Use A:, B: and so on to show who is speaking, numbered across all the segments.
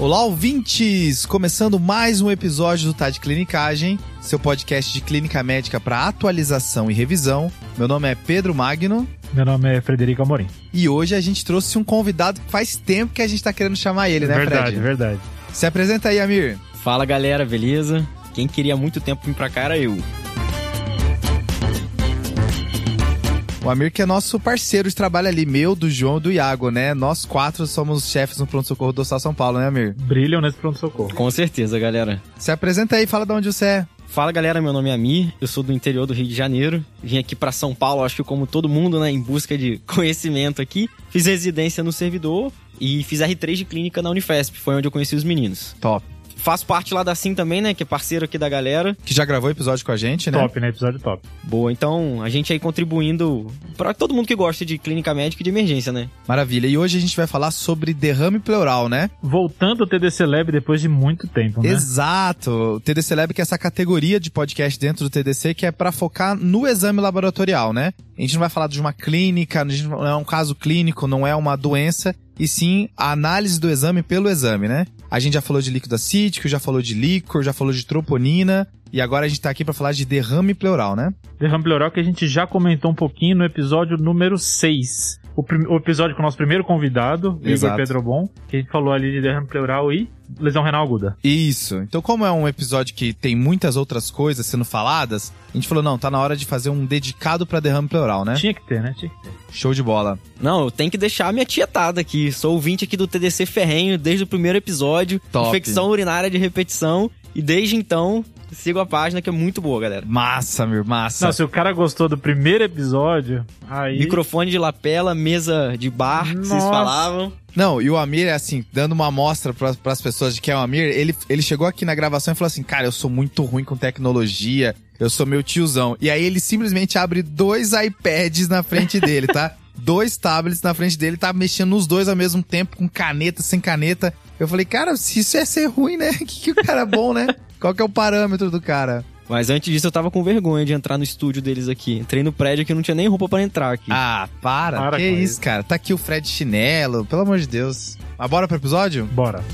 A: Olá, ouvintes! Começando mais um episódio do Tá de Clinicagem, seu podcast de clínica médica para atualização e revisão. Meu nome é Pedro Magno.
B: Meu nome é Frederico Amorim.
A: E hoje a gente trouxe um convidado que faz tempo que a gente tá querendo chamar ele, né,
B: verdade,
A: Fred?
B: Verdade, verdade.
A: Se apresenta aí, Amir.
C: Fala galera, beleza? Quem queria muito tempo vir pra cá era eu.
A: O Amir que é nosso parceiro de trabalho ali, meu, do João e do Iago, né? Nós quatro somos chefes no pronto-socorro do Estado São Paulo, né, Amir?
B: Brilham nesse pronto-socorro.
C: Com certeza, galera.
A: Se apresenta aí, fala de onde você é.
C: Fala galera, meu nome é Amir, eu sou do interior do Rio de Janeiro. Vim aqui para São Paulo, acho que como todo mundo, né, em busca de conhecimento aqui. Fiz residência no servidor e fiz R3 de clínica na Unifesp, foi onde eu conheci os meninos.
A: Top.
C: Faço parte lá da Sim também, né? Que é parceiro aqui da galera.
A: Que já gravou episódio com a gente, né?
B: Top, né? Episódio top.
C: Boa, então a gente aí contribuindo para todo mundo que gosta de clínica médica e de emergência, né?
A: Maravilha. E hoje a gente vai falar sobre derrame pleural, né?
B: Voltando ao TDC Lab depois de muito tempo, né?
A: Exato. O TDC Lab que é essa categoria de podcast dentro do TDC que é para focar no exame laboratorial, né? A gente não vai falar de uma clínica, não é um caso clínico, não é uma doença, e sim a análise do exame pelo exame, né? A gente já falou de líquido acítico, já falou de líquor, já falou de troponina, e agora a gente tá aqui para falar de derrame pleural, né?
B: Derrame pleural que a gente já comentou um pouquinho no episódio número 6. O, o episódio com o nosso primeiro convidado, Exato. Igor Pedrobon, que a gente falou ali de derrame pleural e lesão renal aguda.
A: Isso. Então, como é um episódio que tem muitas outras coisas sendo faladas, a gente falou, não, tá na hora de fazer um dedicado para derrame pleural, né?
B: Tinha que ter, né? Tinha que ter.
A: Show de bola.
C: Não, eu tenho que deixar a minha tietada aqui. Sou ouvinte aqui do TDC Ferrenho desde o primeiro episódio.
A: Top.
C: Infecção urinária de repetição. E desde então, sigo a página que é muito boa, galera.
A: Massa, meu, massa.
B: Não, se o cara gostou do primeiro episódio, aí.
C: Microfone de lapela, mesa de bar, Nossa. que vocês falavam.
A: Não, e o Amir, é assim, dando uma amostra para as pessoas de quem é o Amir, ele, ele chegou aqui na gravação e falou assim: Cara, eu sou muito ruim com tecnologia, eu sou meu tiozão. E aí ele simplesmente abre dois iPads na frente dele, tá? Dois tablets na frente dele, tá mexendo nos dois ao mesmo tempo, com caneta, sem caneta. Eu falei, cara, se isso é ser ruim, né? Que, que o cara é bom, né? Qual que é o parâmetro do cara?
C: Mas antes disso eu tava com vergonha de entrar no estúdio deles aqui. Entrei no prédio que não tinha nem roupa para entrar aqui.
A: Ah, para. para que isso, isso, cara? Tá aqui o Fred Chinelo, pelo amor de Deus. Mas bora pro episódio?
B: Bora.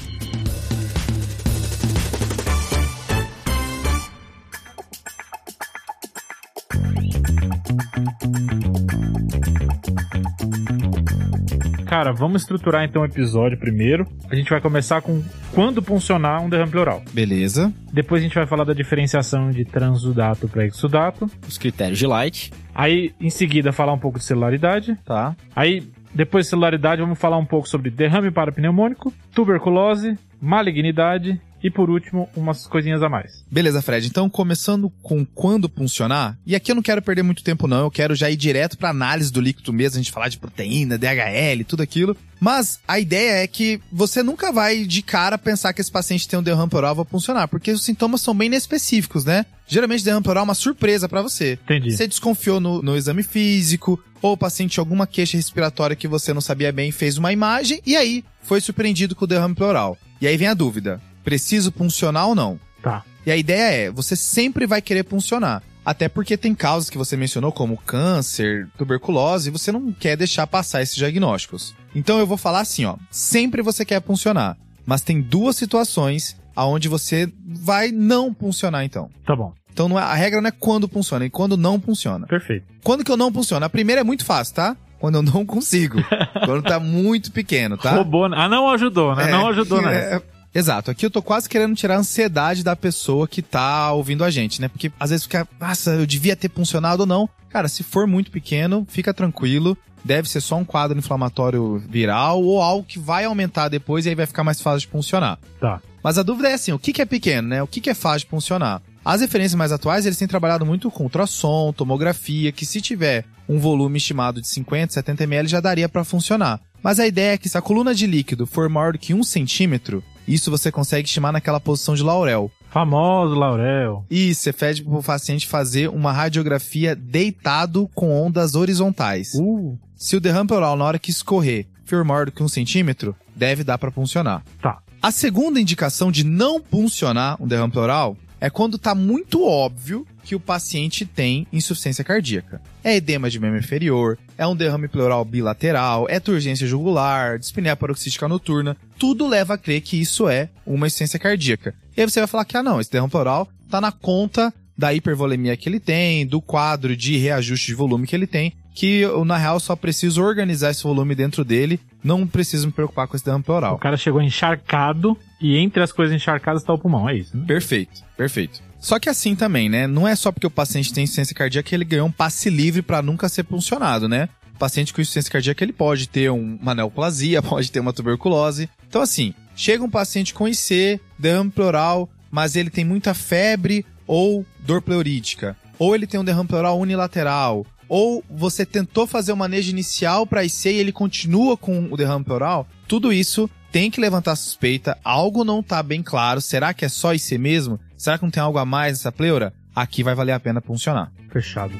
B: Cara, vamos estruturar então o episódio primeiro. A gente vai começar com quando funcionar um derrame pleural.
A: Beleza.
B: Depois a gente vai falar da diferenciação de transudato para exudato.
C: Os critérios de Light.
B: Aí, em seguida, falar um pouco de celularidade.
A: Tá.
B: Aí, depois de celularidade, vamos falar um pouco sobre derrame parapneumônico, tuberculose, malignidade e por último, umas coisinhas a mais.
A: Beleza, Fred. Então, começando com quando funcionar, e aqui eu não quero perder muito tempo não, eu quero já ir direto para análise do líquido mesmo, a gente falar de proteína, DHL, tudo aquilo. Mas a ideia é que você nunca vai de cara pensar que esse paciente tem um derrame pleural vai funcionar, porque os sintomas são bem específicos, né? Geralmente derrame pleural é uma surpresa para você.
B: Entendi.
A: Você desconfiou no, no exame físico, ou o paciente tinha alguma queixa respiratória que você não sabia bem, fez uma imagem, e aí foi surpreendido com o derrame pleural. E aí vem a dúvida: preciso puncionar ou não?
B: Tá.
A: E a ideia é, você sempre vai querer puncionar. Até porque tem causas que você mencionou, como câncer, tuberculose, e você não quer deixar passar esses diagnósticos. Então eu vou falar assim, ó. Sempre você quer puncionar. Mas tem duas situações aonde você vai não puncionar, então.
B: Tá bom.
A: Então não é, a regra não é quando funciona, é quando não funciona.
B: Perfeito.
A: Quando que eu não funciono? A primeira é muito fácil, tá? Quando eu não consigo. quando tá muito pequeno, tá?
B: Roubou. Ah, não ajudou, né? É, não ajudou, né?
A: É, Exato. Aqui eu tô quase querendo tirar a ansiedade da pessoa que tá ouvindo a gente, né? Porque às vezes fica, nossa, eu devia ter funcionado ou não. Cara, se for muito pequeno, fica tranquilo. Deve ser só um quadro inflamatório viral ou algo que vai aumentar depois e aí vai ficar mais fácil de funcionar.
B: Tá.
A: Mas a dúvida é assim, o que, que é pequeno, né? O que, que é fácil de funcionar? As referências mais atuais, eles têm trabalhado muito com ultrassom, tomografia, que se tiver um volume estimado de 50, 70 ml já daria para funcionar. Mas a ideia é que se a coluna de líquido for maior do que um centímetro, isso você consegue estimar naquela posição de Laurel.
B: Famoso Laurel.
A: Isso, você pede pro paciente fazer uma radiografia deitado com ondas horizontais.
B: Uh.
A: Se o derrame pleural na hora que escorrer for maior do que um centímetro, deve dar para funcionar.
B: Tá.
A: A segunda indicação de não funcionar um derrame pleural é quando tá muito óbvio que o paciente tem insuficiência cardíaca. É edema de membro inferior, é um derrame pleural bilateral, é turgência jugular, dispneia paroxística noturna. Tudo leva a crer que isso é uma insuficiência cardíaca. E aí você vai falar que, ah não, esse derrame pleural tá na conta da hipervolemia que ele tem, do quadro de reajuste de volume que ele tem, que eu, na real, só preciso organizar esse volume dentro dele, não preciso me preocupar com esse derrame pleural.
B: O cara chegou encharcado e entre as coisas encharcadas está o pulmão, é isso, né?
A: Perfeito, perfeito. Só que assim também, né? Não é só porque o paciente tem insuficiência cardíaca que ele ganhou um passe livre para nunca ser puncionado, né? O paciente com insuficiência cardíaca, ele pode ter uma neoplasia, pode ter uma tuberculose. Então assim, chega um paciente com IC, derrame pleural, mas ele tem muita febre ou dor pleurítica, ou ele tem um derrame pleural unilateral, ou você tentou fazer o manejo inicial para IC e ele continua com o derrame pleural, tudo isso tem que levantar suspeita, algo não tá bem claro, será que é só IC mesmo? Será que não tem algo a mais nessa pleura? Aqui vai valer a pena funcionar.
B: Fechado.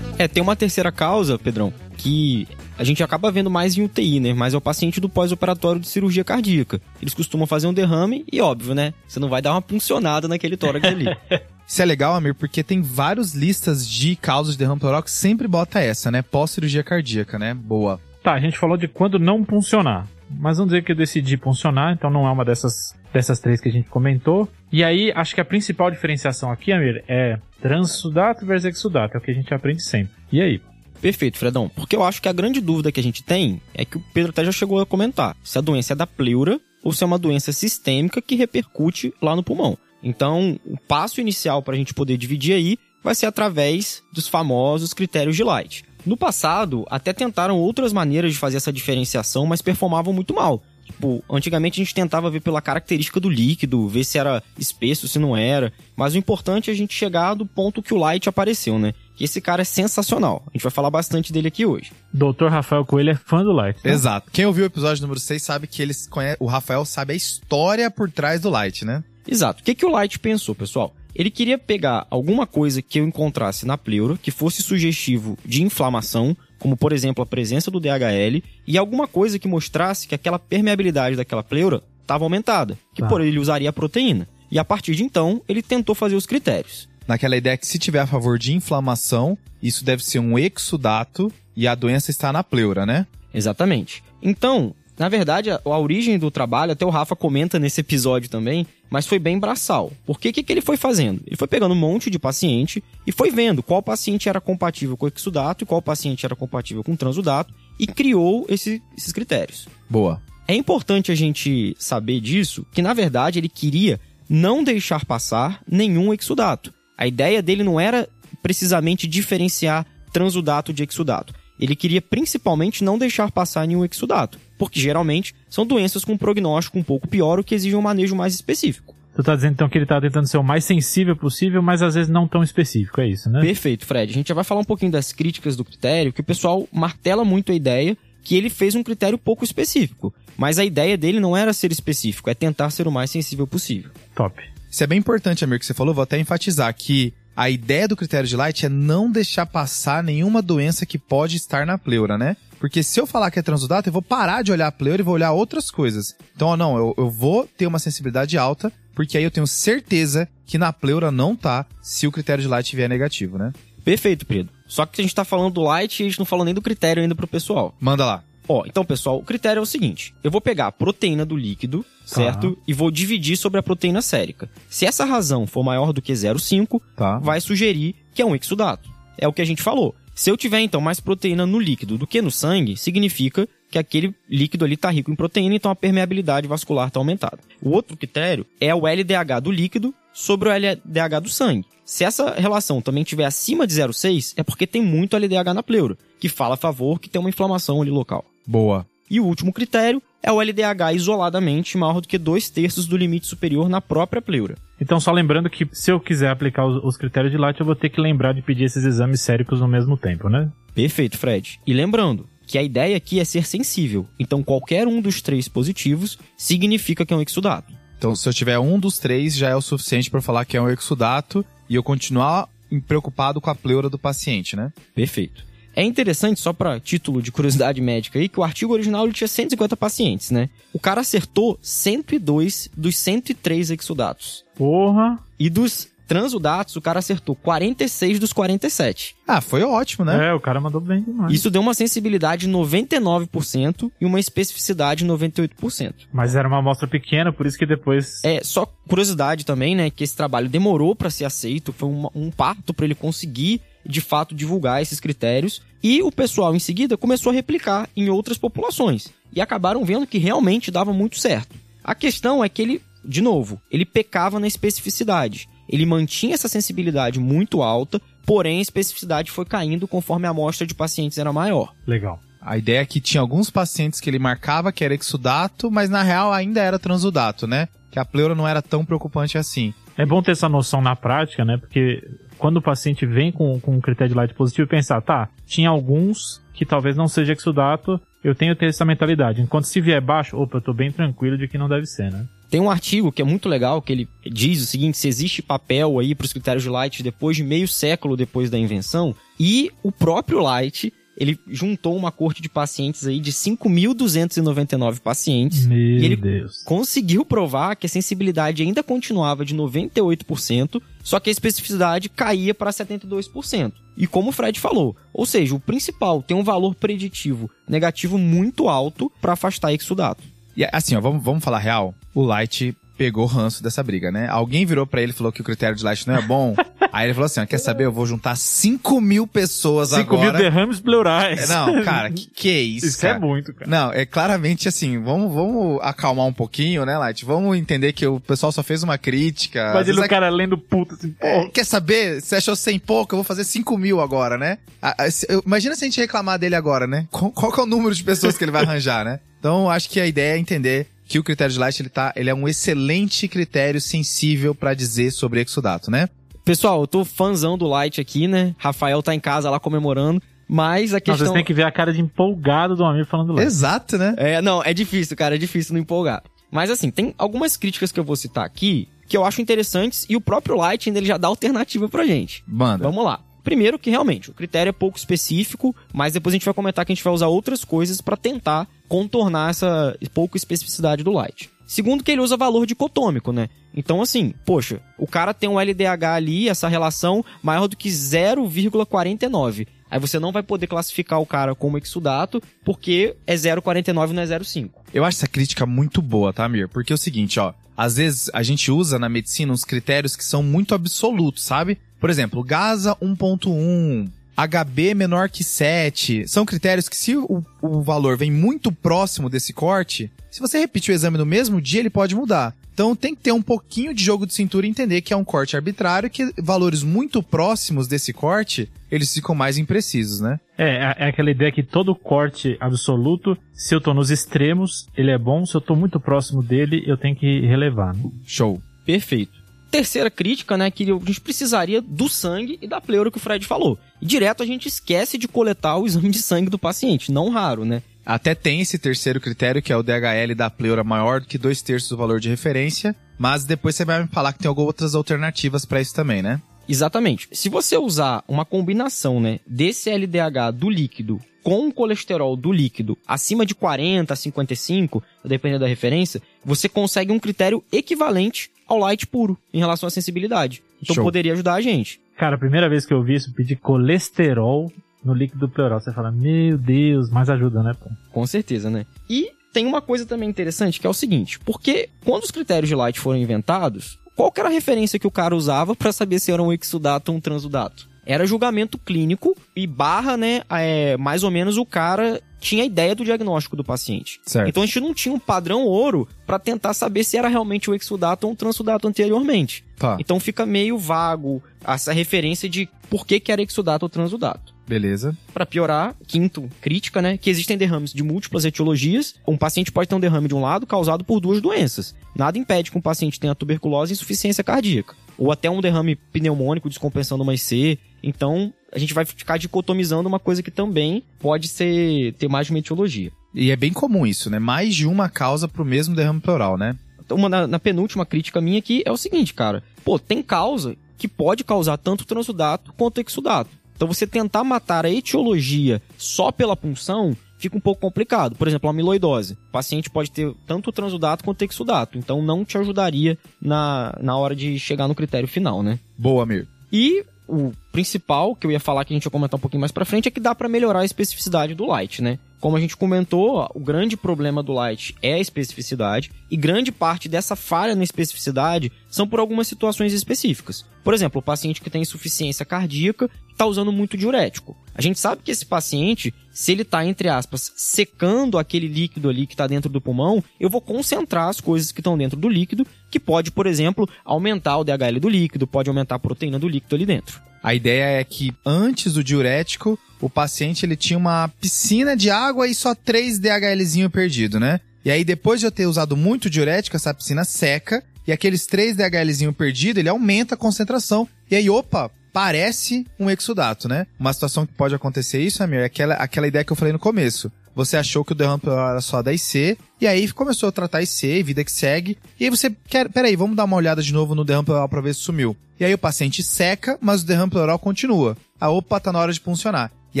C: É, tem uma terceira causa, Pedrão, que a gente acaba vendo mais em UTI, né? Mas é o paciente do pós-operatório de cirurgia cardíaca. Eles costumam fazer um derrame e, óbvio, né? Você não vai dar uma puncionada naquele tórax ali.
A: Isso é legal, Amir, porque tem várias listas de causas de derrame pleural que sempre bota essa, né? Pós-cirurgia cardíaca, né? Boa.
B: Tá, a gente falou de quando não funcionar. Mas vamos dizer que eu decidi funcionar, então não é uma dessas, dessas três que a gente comentou. E aí, acho que a principal diferenciação aqui, Amir, é transsudato versus exudato. É o que a gente aprende sempre. E aí?
C: Perfeito, Fredão. Porque eu acho que a grande dúvida que a gente tem é que o Pedro até já chegou a comentar. Se a doença é da pleura ou se é uma doença sistêmica que repercute lá no pulmão. Então, o passo inicial para a gente poder dividir aí vai ser através dos famosos critérios de Light. No passado, até tentaram outras maneiras de fazer essa diferenciação, mas performavam muito mal. Tipo, antigamente a gente tentava ver pela característica do líquido, ver se era espesso, se não era. Mas o importante é a gente chegar do ponto que o Light apareceu, né? Que esse cara é sensacional. A gente vai falar bastante dele aqui hoje.
B: Dr. Rafael Coelho é fã do Light.
A: Né? Exato. Quem ouviu o episódio número 6 sabe que eles conhece... o Rafael sabe a história por trás do Light, né?
C: Exato. O que, que o Light pensou, pessoal? Ele queria pegar alguma coisa que eu encontrasse na pleura que fosse sugestivo de inflamação, como por exemplo a presença do DHL, e alguma coisa que mostrasse que aquela permeabilidade daquela pleura estava aumentada, que ah. por ele usaria a proteína. E a partir de então, ele tentou fazer os critérios.
A: Naquela ideia que se tiver a favor de inflamação, isso deve ser um exudato e a doença está na pleura, né?
C: Exatamente. Então, na verdade, a, a, origem do trabalho, até o Rafa comenta nesse episódio também, mas foi bem braçal. Porque o que, que ele foi fazendo? Ele foi pegando um monte de paciente e foi vendo qual paciente era compatível com o exudato e qual paciente era compatível com o transudato e criou esse, esses critérios.
A: Boa.
C: É importante a gente saber disso, que na verdade ele queria não deixar passar nenhum exudato. A ideia dele não era precisamente diferenciar transudato de exudato. Ele queria principalmente não deixar passar nenhum exudato porque geralmente são doenças com prognóstico um pouco pior o que exigem um manejo mais específico.
B: Tu tá dizendo então que ele tá tentando ser o mais sensível possível, mas às vezes não tão específico, é isso, né?
C: Perfeito, Fred. A gente já vai falar um pouquinho das críticas do critério, que o pessoal martela muito a ideia que ele fez um critério pouco específico. Mas a ideia dele não era ser específico, é tentar ser o mais sensível possível.
B: Top.
A: Isso é bem importante, Amir, que você falou. Vou até enfatizar que a ideia do critério de Light é não deixar passar nenhuma doença que pode estar na pleura, né? Porque se eu falar que é transudato, eu vou parar de olhar a pleura e vou olhar outras coisas. Então, ó, não, eu, eu vou ter uma sensibilidade alta, porque aí eu tenho certeza que na pleura não tá se o critério de light vier negativo, né?
C: Perfeito, Pedro. Só que a gente tá falando do light e a gente não falou nem do critério ainda pro pessoal.
A: Manda lá.
C: Ó, então, pessoal, o critério é o seguinte: eu vou pegar a proteína do líquido, certo? Tá. E vou dividir sobre a proteína sérica. Se essa razão for maior do que 0,5, tá. vai sugerir que é um exudato. É o que a gente falou. Se eu tiver então mais proteína no líquido do que no sangue, significa que aquele líquido ali está rico em proteína, então a permeabilidade vascular está aumentada. O outro critério é o LDH do líquido sobre o LDH do sangue. Se essa relação também estiver acima de 0,6, é porque tem muito LDH na pleura, que fala a favor que tem uma inflamação ali local.
A: Boa.
C: E o último critério é o LDH isoladamente maior do que dois terços do limite superior na própria pleura.
B: Então, só lembrando que se eu quiser aplicar os, os critérios de Light, eu vou ter que lembrar de pedir esses exames séricos no mesmo tempo, né?
C: Perfeito, Fred. E lembrando que a ideia aqui é ser sensível. Então, qualquer um dos três positivos significa que é um exudato.
A: Então, se eu tiver um dos três, já é o suficiente para falar que é um exudato e eu continuar preocupado com a pleura do paciente, né?
C: Perfeito. É interessante, só para título de curiosidade médica aí, que o artigo original ele tinha 150 pacientes, né? O cara acertou 102 dos 103 exudatos.
B: Porra!
C: E dos transudatos, o cara acertou 46 dos 47.
A: Ah, foi ótimo, né?
B: É, o cara mandou bem demais.
C: Isso deu uma sensibilidade de 99% e uma especificidade de 98%.
B: Mas era uma amostra pequena, por isso que depois.
C: É, só curiosidade também, né, que esse trabalho demorou para ser aceito, foi um, um parto para ele conseguir de fato divulgar esses critérios e o pessoal em seguida começou a replicar em outras populações e acabaram vendo que realmente dava muito certo. A questão é que ele, de novo, ele pecava na especificidade. Ele mantinha essa sensibilidade muito alta, porém a especificidade foi caindo conforme a amostra de pacientes era maior.
B: Legal.
A: A ideia é que tinha alguns pacientes que ele marcava que era exudato, mas na real ainda era transudato, né? Que a pleura não era tão preocupante assim.
B: É bom ter essa noção na prática, né? Porque quando o paciente vem com, com um critério de light positivo, pensar, tá, tinha alguns que talvez não seja exudato, eu tenho que ter essa mentalidade. Enquanto se vier baixo, opa, eu tô bem tranquilo de que não deve ser, né?
C: Tem um artigo que é muito legal, que ele diz o seguinte, se existe papel aí para os critérios de Light depois de meio século depois da invenção, e o próprio Light ele juntou uma corte de pacientes aí de 5.299 pacientes.
B: Meu
C: e ele
B: Deus.
C: conseguiu provar que a sensibilidade ainda continuava de 98%, só que a especificidade caía para 72%. E como o Fred falou, ou seja, o principal tem um valor preditivo negativo muito alto para afastar exudato.
A: E assim, ó, vamos, vamos falar real. O Light pegou ranço dessa briga, né? Alguém virou para ele e falou que o critério de Light não é bom. Aí ele falou assim: ó, quer saber? Eu vou juntar 5 mil pessoas
B: 5
A: agora.
B: mil derrames pleurais.
A: É, Não, cara, que, que é isso?
B: Isso
A: cara?
B: é muito, cara.
A: Não, é claramente assim, vamos, vamos acalmar um pouquinho, né, Light? Vamos entender que o pessoal só fez uma crítica. Às
B: Imagina
A: vezes
B: o cara lendo puto assim, pô.
A: é, quer saber? Você achou 100 pouco? Eu vou fazer 5 mil agora, né? Ah, ah, se- eu- Imagina se a gente reclamar dele agora, né? Qual, qual que é o número de pessoas que ele vai arranjar, né? Então, acho que a ideia é entender que o critério de Light, ele, tá, ele é um excelente critério sensível pra dizer sobre exudato, né?
C: Pessoal, eu tô fãzão do Light aqui, né? Rafael tá em casa lá comemorando, mas a
B: Não,
C: questão...
B: vocês têm que ver a cara de empolgado do amigo falando lá.
A: Exato, né?
C: É, não, é difícil, cara, é difícil não empolgar. Mas assim, tem algumas críticas que eu vou citar aqui que eu acho interessantes e o próprio Light ainda ele já dá alternativa pra gente.
A: Manda.
C: Vamos lá. Primeiro que realmente o critério é pouco específico, mas depois a gente vai comentar que a gente vai usar outras coisas pra tentar contornar essa pouca especificidade do Light. Segundo que ele usa valor dicotômico, né? Então assim, poxa, o cara tem um LDH ali, essa relação maior do que 0,49. Aí você não vai poder classificar o cara como exudato, porque é 0,49 não é 0,5.
A: Eu acho essa crítica muito boa, tá, Mir? Porque é o seguinte, ó. Às vezes a gente usa na medicina uns critérios que são muito absolutos, sabe? Por exemplo, GASA 1.1, HB menor que 7. São critérios que se o, o valor vem muito próximo desse corte, se você repetir o exame no mesmo dia, ele pode mudar. Então tem que ter um pouquinho de jogo de cintura e entender que é um corte arbitrário, que valores muito próximos desse corte, eles ficam mais imprecisos, né?
B: É, é- é aquela ideia que todo corte absoluto, se eu tô nos extremos, ele é bom, se eu tô muito próximo dele, eu tenho que relevar. né?
A: Show.
C: Perfeito. Terceira crítica, né, que a gente precisaria do sangue e da pleura que o Fred falou. E direto a gente esquece de coletar o exame de sangue do paciente, não raro, né?
A: Até tem esse terceiro critério, que é o DHL da pleura maior do que dois terços do valor de referência, mas depois você vai me falar que tem algumas outras alternativas pra isso também, né?
C: Exatamente. Se você usar uma combinação, né, desse LDH do líquido com o colesterol do líquido acima de 40 a 55, dependendo da referência, você consegue um critério equivalente ao light puro em relação à sensibilidade. Então
A: Show.
C: poderia ajudar a gente.
B: Cara, a primeira vez que eu vi isso, pedir colesterol no líquido pleural. Você fala, meu Deus, mas ajuda, né, pô?
C: Com certeza, né? E tem uma coisa também interessante que é o seguinte, porque quando os critérios de light foram inventados, qual que era a referência que o cara usava para saber se era um exudato ou um transudato? Era julgamento clínico e barra, né, é, mais ou menos o cara tinha ideia do diagnóstico do paciente.
A: Certo.
C: Então a gente não tinha um padrão ouro para tentar saber se era realmente o exudato ou um transudato anteriormente.
A: Tá,
C: Então fica meio vago essa referência de por que, que era exudato ou transudato.
A: beleza.
C: Pra piorar, quinto, crítica, né? Que existem derrames de múltiplas etiologias. Um paciente pode ter um derrame de um lado causado por duas doenças. Nada impede que um paciente tenha tuberculose e insuficiência cardíaca. Ou até um derrame pneumônico descompensando uma IC. Então, a gente vai ficar dicotomizando uma coisa que também pode ser ter mais de uma etiologia.
A: E é bem comum isso, né? Mais de uma causa pro mesmo derrame pleural, né?
C: Então, uma, na, na penúltima crítica minha aqui é o seguinte, cara. Pô, tem causa que pode causar tanto transudato quanto exudato. Então você tentar matar a etiologia só pela punção fica um pouco complicado. Por exemplo, a amiloidose. O paciente pode ter tanto o transudato quanto o exudato. Então não te ajudaria na, na hora de chegar no critério final, né?
A: Boa, Amir.
C: E o principal, que eu ia falar que a gente ia comentar um pouquinho mais pra frente, é que dá para melhorar a especificidade do light, né? Como a gente comentou, o grande problema do light é a especificidade, e grande parte dessa falha na especificidade são por algumas situações específicas. Por exemplo, o paciente que tem insuficiência cardíaca está usando muito diurético. A gente sabe que esse paciente, se ele está, entre aspas, secando aquele líquido ali que está dentro do pulmão, eu vou concentrar as coisas que estão dentro do líquido, que pode, por exemplo, aumentar o DHL do líquido, pode aumentar a proteína do líquido ali dentro.
A: A ideia é que antes do diurético, o paciente ele tinha uma piscina de água e só 3 DHLzinho perdido, né? E aí depois de eu ter usado muito diurético, essa piscina seca e aqueles 3 DHLzinho perdido, ele aumenta a concentração. E aí, opa, parece um exudato, né? Uma situação que pode acontecer isso, Amir, é aquela, aquela ideia que eu falei no começo. Você achou que o derrame era só da IC, e aí começou a tratar IC, vida que segue, e aí você quer, peraí, vamos dar uma olhada de novo no derrame pleural pra ver se sumiu. E aí o paciente seca, mas o derrame pleural continua. A opa, tá na hora de puncionar. E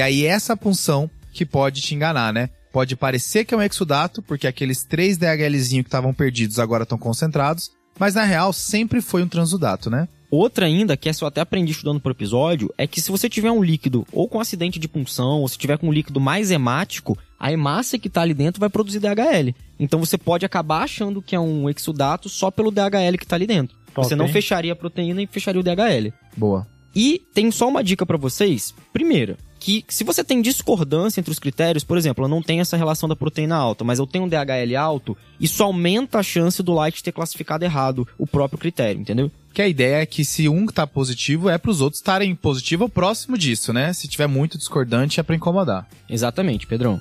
A: aí essa punção que pode te enganar, né? Pode parecer que é um exudato, porque aqueles três DHLzinho que estavam perdidos agora estão concentrados, mas na real sempre foi um transudato, né?
C: Outra ainda, que essa eu até aprendi estudando por episódio, é que se você tiver um líquido ou com acidente de punção, ou se tiver com um líquido mais hemático, a hemácia que está ali dentro vai produzir DHL. Então você pode acabar achando que é um exudato só pelo DHL que está ali dentro.
B: Top,
C: você não
B: hein?
C: fecharia a proteína e fecharia o DHL.
A: Boa.
C: E tem só uma dica para vocês. Primeira, que se você tem discordância entre os critérios, por exemplo, eu não tenho essa relação da proteína alta, mas eu tenho um DHL alto, isso aumenta a chance do light ter classificado errado o próprio critério, entendeu?
A: Que a ideia é que se um tá positivo, é pros outros estarem positivo ou próximo disso, né? Se tiver muito discordante, é pra incomodar.
C: Exatamente, Pedrão.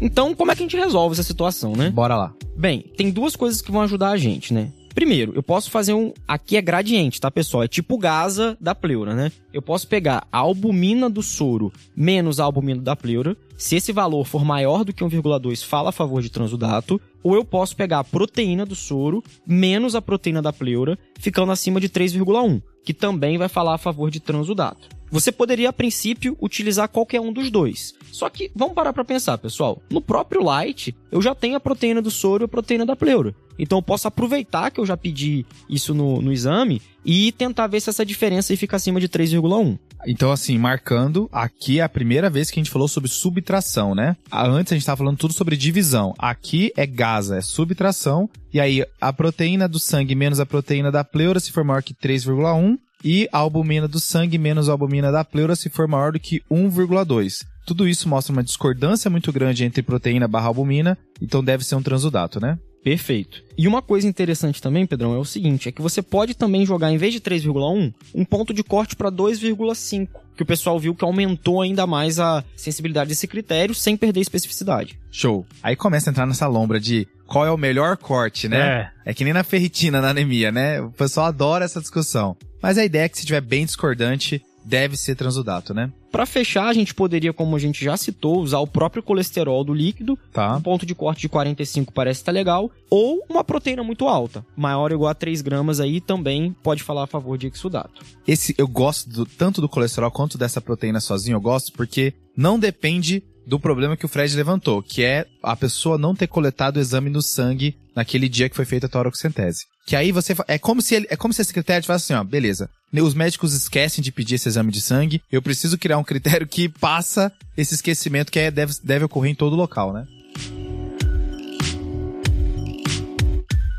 C: Então, como é que a gente resolve essa situação, né?
A: Bora lá.
C: Bem, tem duas coisas que vão ajudar a gente, né? Primeiro, eu posso fazer um. Aqui é gradiente, tá, pessoal? É tipo Gaza da pleura, né? Eu posso pegar a albumina do soro menos a albumina da pleura. Se esse valor for maior do que 1,2, fala a favor de transudato. Ou eu posso pegar a proteína do soro menos a proteína da pleura, ficando acima de 3,1, que também vai falar a favor de transudato. Você poderia, a princípio, utilizar qualquer um dos dois. Só que, vamos parar pra pensar, pessoal. No próprio light, eu já tenho a proteína do soro e a proteína da pleura. Então eu posso aproveitar que eu já pedi isso no, no exame e tentar ver se essa diferença aí fica acima de 3,1.
A: Então, assim, marcando, aqui é a primeira vez que a gente falou sobre subtração, né? Ah, Antes a gente tava falando tudo sobre divisão. Aqui é Gaza, é subtração. E aí, a proteína do sangue menos a proteína da pleura, se for maior que 3,1. E a albumina do sangue menos a albumina da pleura, se for maior do que 1,2. Tudo isso mostra uma discordância muito grande entre proteína barra albumina, então deve ser um transudato, né?
C: Perfeito. E uma coisa interessante também, Pedrão, é o seguinte, é que você pode também jogar, em vez de 3,1, um ponto de corte para 2,5, que o pessoal viu que aumentou ainda mais a sensibilidade desse critério, sem perder especificidade.
A: Show. Aí começa a entrar nessa lombra de qual é o melhor corte, né? É. que nem na ferritina, na anemia, né? O pessoal adora essa discussão. Mas a ideia é que se tiver bem discordante, deve ser transudato, né?
C: Para fechar, a gente poderia, como a gente já citou, usar o próprio colesterol do líquido.
A: Tá.
C: Um ponto de corte de 45 parece estar legal. Ou uma proteína muito alta, maior ou igual a 3 gramas aí, também pode falar a favor de exudato.
A: Esse eu gosto do- tanto do colesterol quanto dessa proteína sozinho, eu gosto porque não depende do problema que o Fred levantou, que é a pessoa não ter coletado o exame no sangue naquele dia que foi feita a toracocentese. Que aí você é como se ele, é como se esse critério tivesse assim, ó, beleza. Os médicos esquecem de pedir esse exame de sangue. Eu preciso criar um critério que passa esse esquecimento que é, deve, deve ocorrer em todo local, né?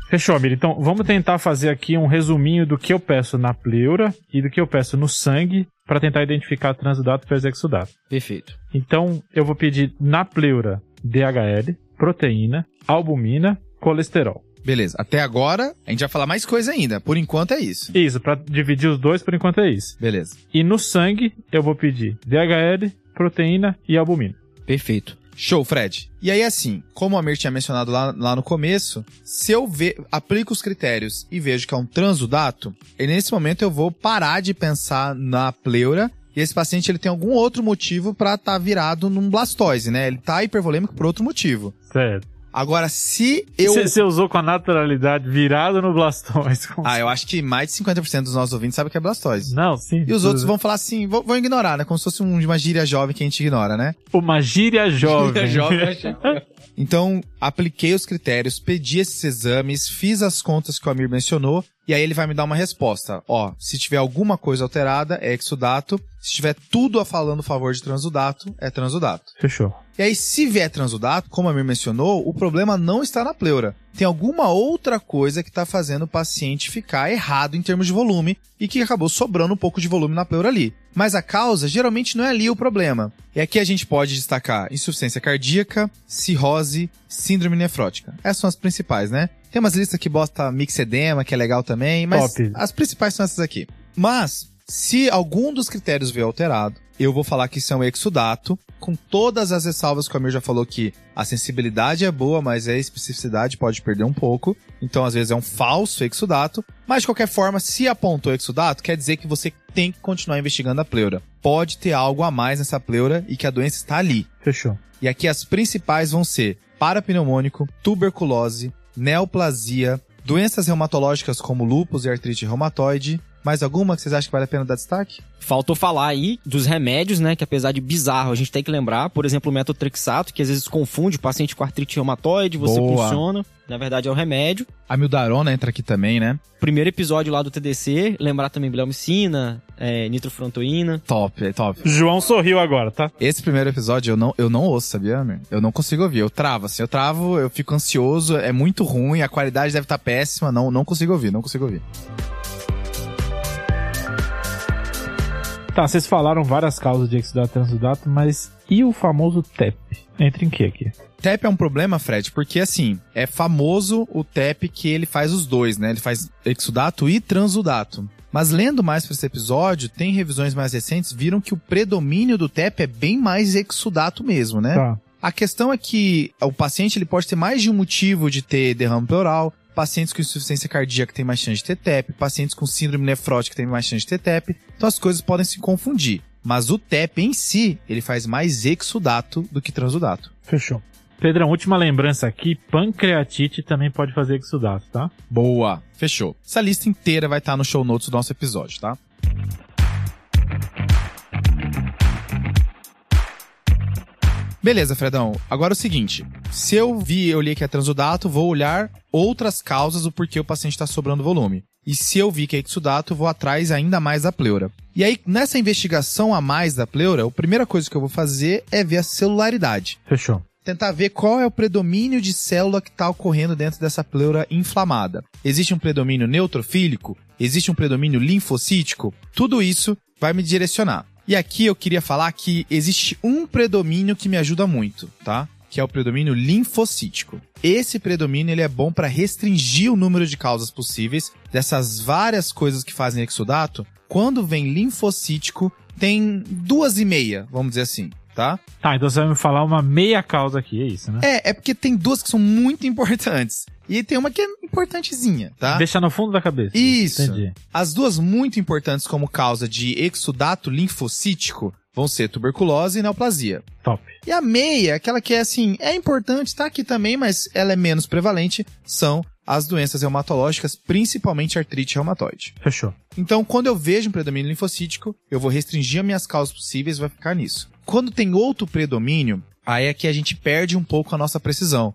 B: Fechou, Amir. Então, vamos tentar fazer aqui um resuminho do que eu peço na pleura e do que eu peço no sangue para tentar identificar transudato versus exudato.
C: Perfeito.
B: Então, eu vou pedir na pleura DHL, proteína, albumina, colesterol.
A: Beleza. Até agora, a gente vai falar mais coisa ainda. Por enquanto é isso.
B: Isso, para dividir os dois, por enquanto é isso.
A: Beleza.
B: E no sangue, eu vou pedir DHL, proteína e albumina.
C: Perfeito.
A: Show, Fred. E aí, assim, como o Amir tinha mencionado lá, lá no começo, se eu aplico os critérios e vejo que é um transudato, e nesse momento eu vou parar de pensar na pleura e esse paciente ele tem algum outro motivo pra estar virado num blastose, né? Ele tá hipervolêmico por outro motivo.
B: Certo.
A: Agora, se eu.
B: Você usou com a naturalidade virado no Blastoise.
A: Ah, eu acho que mais de 50% dos nossos ouvintes sabem que é Blastoise.
B: Não, sim.
A: E os outros vão falar assim, vão, vão ignorar, né? Como se fosse um- uma gíria jovem que a gente ignora, né?
B: Uma gíria jovem.
C: Jovem.
A: Então, apliquei os critérios, pedi esses exames, fiz as contas que o Amir mencionou, e aí ele vai me dar uma resposta. Ó, se tiver alguma coisa alterada, é exudato. Se tiver tudo a falando a favor de transudato, é transudato.
B: Fechou.
A: E aí, se vier transudato, como a Mir mencionou, o problema não está na pleura. Tem alguma outra coisa que está fazendo o paciente ficar errado em termos de volume e que acabou sobrando um pouco de volume na pleura ali. Mas a causa geralmente não é ali o problema. E aqui a gente pode destacar insuficiência cardíaca, cirrose, síndrome nefrótica. Essas são as principais, né? Tem umas listas que bota mixedema, que é legal também, mas
B: Top.
A: as principais são essas aqui. Mas, se algum dos critérios vier alterado, eu vou falar que isso é um exudato, com todas as ressalvas que o Amir já falou que a sensibilidade é boa, mas a especificidade pode perder um pouco. Então, às vezes, é um falso exudato. Mas, de qualquer forma, se apontou exudato, quer dizer que você tem que continuar investigando a pleura. Pode ter algo a mais nessa pleura e que a doença está ali.
B: Fechou.
A: E aqui as principais vão ser parapneumônico, tuberculose, neoplasia, doenças reumatológicas como lúpus e artrite reumatoide. Mais alguma que vocês acham que vale a pena dar destaque?
C: Faltou falar aí dos remédios, né? Que apesar de bizarro, a gente tem que lembrar. Por exemplo, o metotrexato, que às vezes confunde o paciente com artrite reumatoide, você
A: Boa.
C: funciona. Na verdade, é o remédio.
A: A mildarona entra aqui também, né?
C: Primeiro episódio lá do TDC, lembrar também bleomicina, é, nitrofrantoína.
A: Top, é top.
B: João sorriu agora, tá?
A: Esse primeiro episódio eu não, eu não ouço, sabia, Amir? Eu não consigo ouvir. Eu travo, assim, eu travo, eu fico ansioso, é muito ruim, a qualidade deve estar péssima, não, não consigo ouvir, não consigo ouvir.
B: Tá, vocês falaram várias causas de exudato e transudato, mas e o famoso TEP? Entra em que aqui?
A: TEP é um problema, Fred, porque assim, é famoso o TEP que ele faz os dois, né? Ele faz exudato e transudato. Mas lendo mais para esse episódio, tem revisões mais recentes, viram que o predomínio do TEP é bem mais exudato mesmo, né?
B: Tá.
A: A questão é que o paciente ele pode ter mais de um motivo de ter derrame pleural, pacientes com insuficiência cardíaca têm mais chance de ter TEP, pacientes com síndrome nefrótica têm mais chance de ter TEP, então as coisas podem se confundir. Mas o TEP em si, ele faz mais exudato do que transudato.
B: Fechou. Pedrão, última lembrança aqui, pancreatite também pode fazer exudato, tá?
A: Boa. Fechou. Essa lista inteira vai estar no show notes do nosso episódio, tá? Beleza, Fredão. Agora é o seguinte. Se eu vi, eu li que é transudato, vou olhar outras causas do porquê o paciente está sobrando volume. E se eu vi que é exudato, eu vou atrás ainda mais da pleura. E aí, nessa investigação a mais da pleura, a primeira coisa que eu vou fazer é ver a celularidade
B: Fechou.
A: tentar ver qual é o predomínio de célula que está ocorrendo dentro dessa pleura inflamada. Existe um predomínio neutrofílico? Existe um predomínio linfocítico? Tudo isso vai me direcionar. E aqui eu queria falar que existe um predomínio que me ajuda muito, tá? Que é o predomínio linfocítico. Esse predomínio ele é bom para restringir o número de causas possíveis dessas várias coisas que fazem exudato. Quando vem linfocítico, tem duas e meia, vamos dizer assim, tá?
B: Tá, então você vai me falar uma meia causa aqui, é isso, né?
A: É, é porque tem duas que são muito importantes. E tem uma que é importantezinha, tá?
B: Deixar no fundo da cabeça.
A: Isso.
B: Entendi.
A: As duas muito importantes como causa de exudato linfocítico vão ser tuberculose e neoplasia.
B: Top.
A: E a meia, aquela que é assim, é importante, tá aqui também, mas ela é menos prevalente, são as doenças reumatológicas, principalmente artrite reumatoide.
B: Fechou.
A: Então, quando eu vejo um predomínio linfocítico, eu vou restringir as minhas causas possíveis e vai ficar nisso. Quando tem outro predomínio, aí é que a gente perde um pouco a nossa precisão.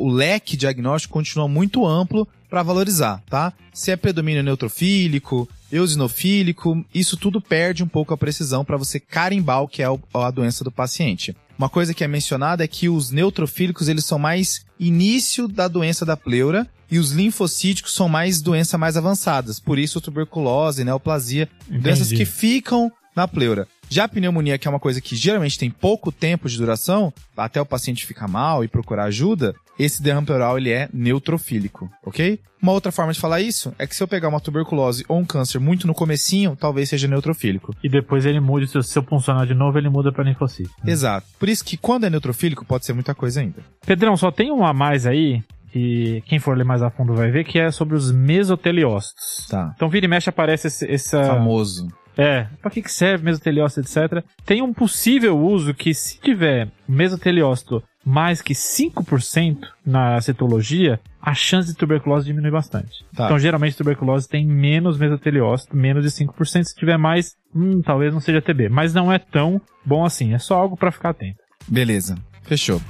A: O leque diagnóstico continua muito amplo para valorizar, tá? Se é predomínio neutrofílico, eosinofílico, isso tudo perde um pouco a precisão para você carimbar o que é a doença do paciente. Uma coisa que é mencionada é que os neutrofílicos eles são mais início da doença da pleura e os linfocíticos são mais doenças mais avançadas. Por isso, tuberculose, neoplasia, doenças
B: Entendi.
A: que ficam na pleura. Já a pneumonia, que é uma coisa que geralmente tem pouco tempo de duração, até o paciente ficar mal e procurar ajuda, esse derrame pleural ele é neutrofílico, ok? Uma outra forma de falar isso é que se eu pegar uma tuberculose ou um câncer muito no comecinho, talvez seja neutrofílico.
B: E depois ele muda, se eu- funcionar de novo, ele muda pra linfocito. né?
A: Exato. Por isso que quando é neutrofílico, pode ser muita coisa ainda.
B: Pedrão, só tem um a mais aí, que quem for ler mais a fundo vai ver, que é sobre os mesoteliócitos.
A: Tá.
B: Então vira e mexe aparece esse, essa...
A: Famoso.
B: É, pra que que serve mesoteliócito, etc. Tem um possível uso que se tiver mesoteliócito mais que 5% na citologia, a chance de tuberculose diminui bastante.
A: Tá.
B: Então, geralmente, tuberculose tem menos mesoteliócito, menos de 5%. Se tiver mais, hum, talvez não seja TB. Mas não é tão bom assim. É só algo para ficar atento.
A: Beleza. Fechou.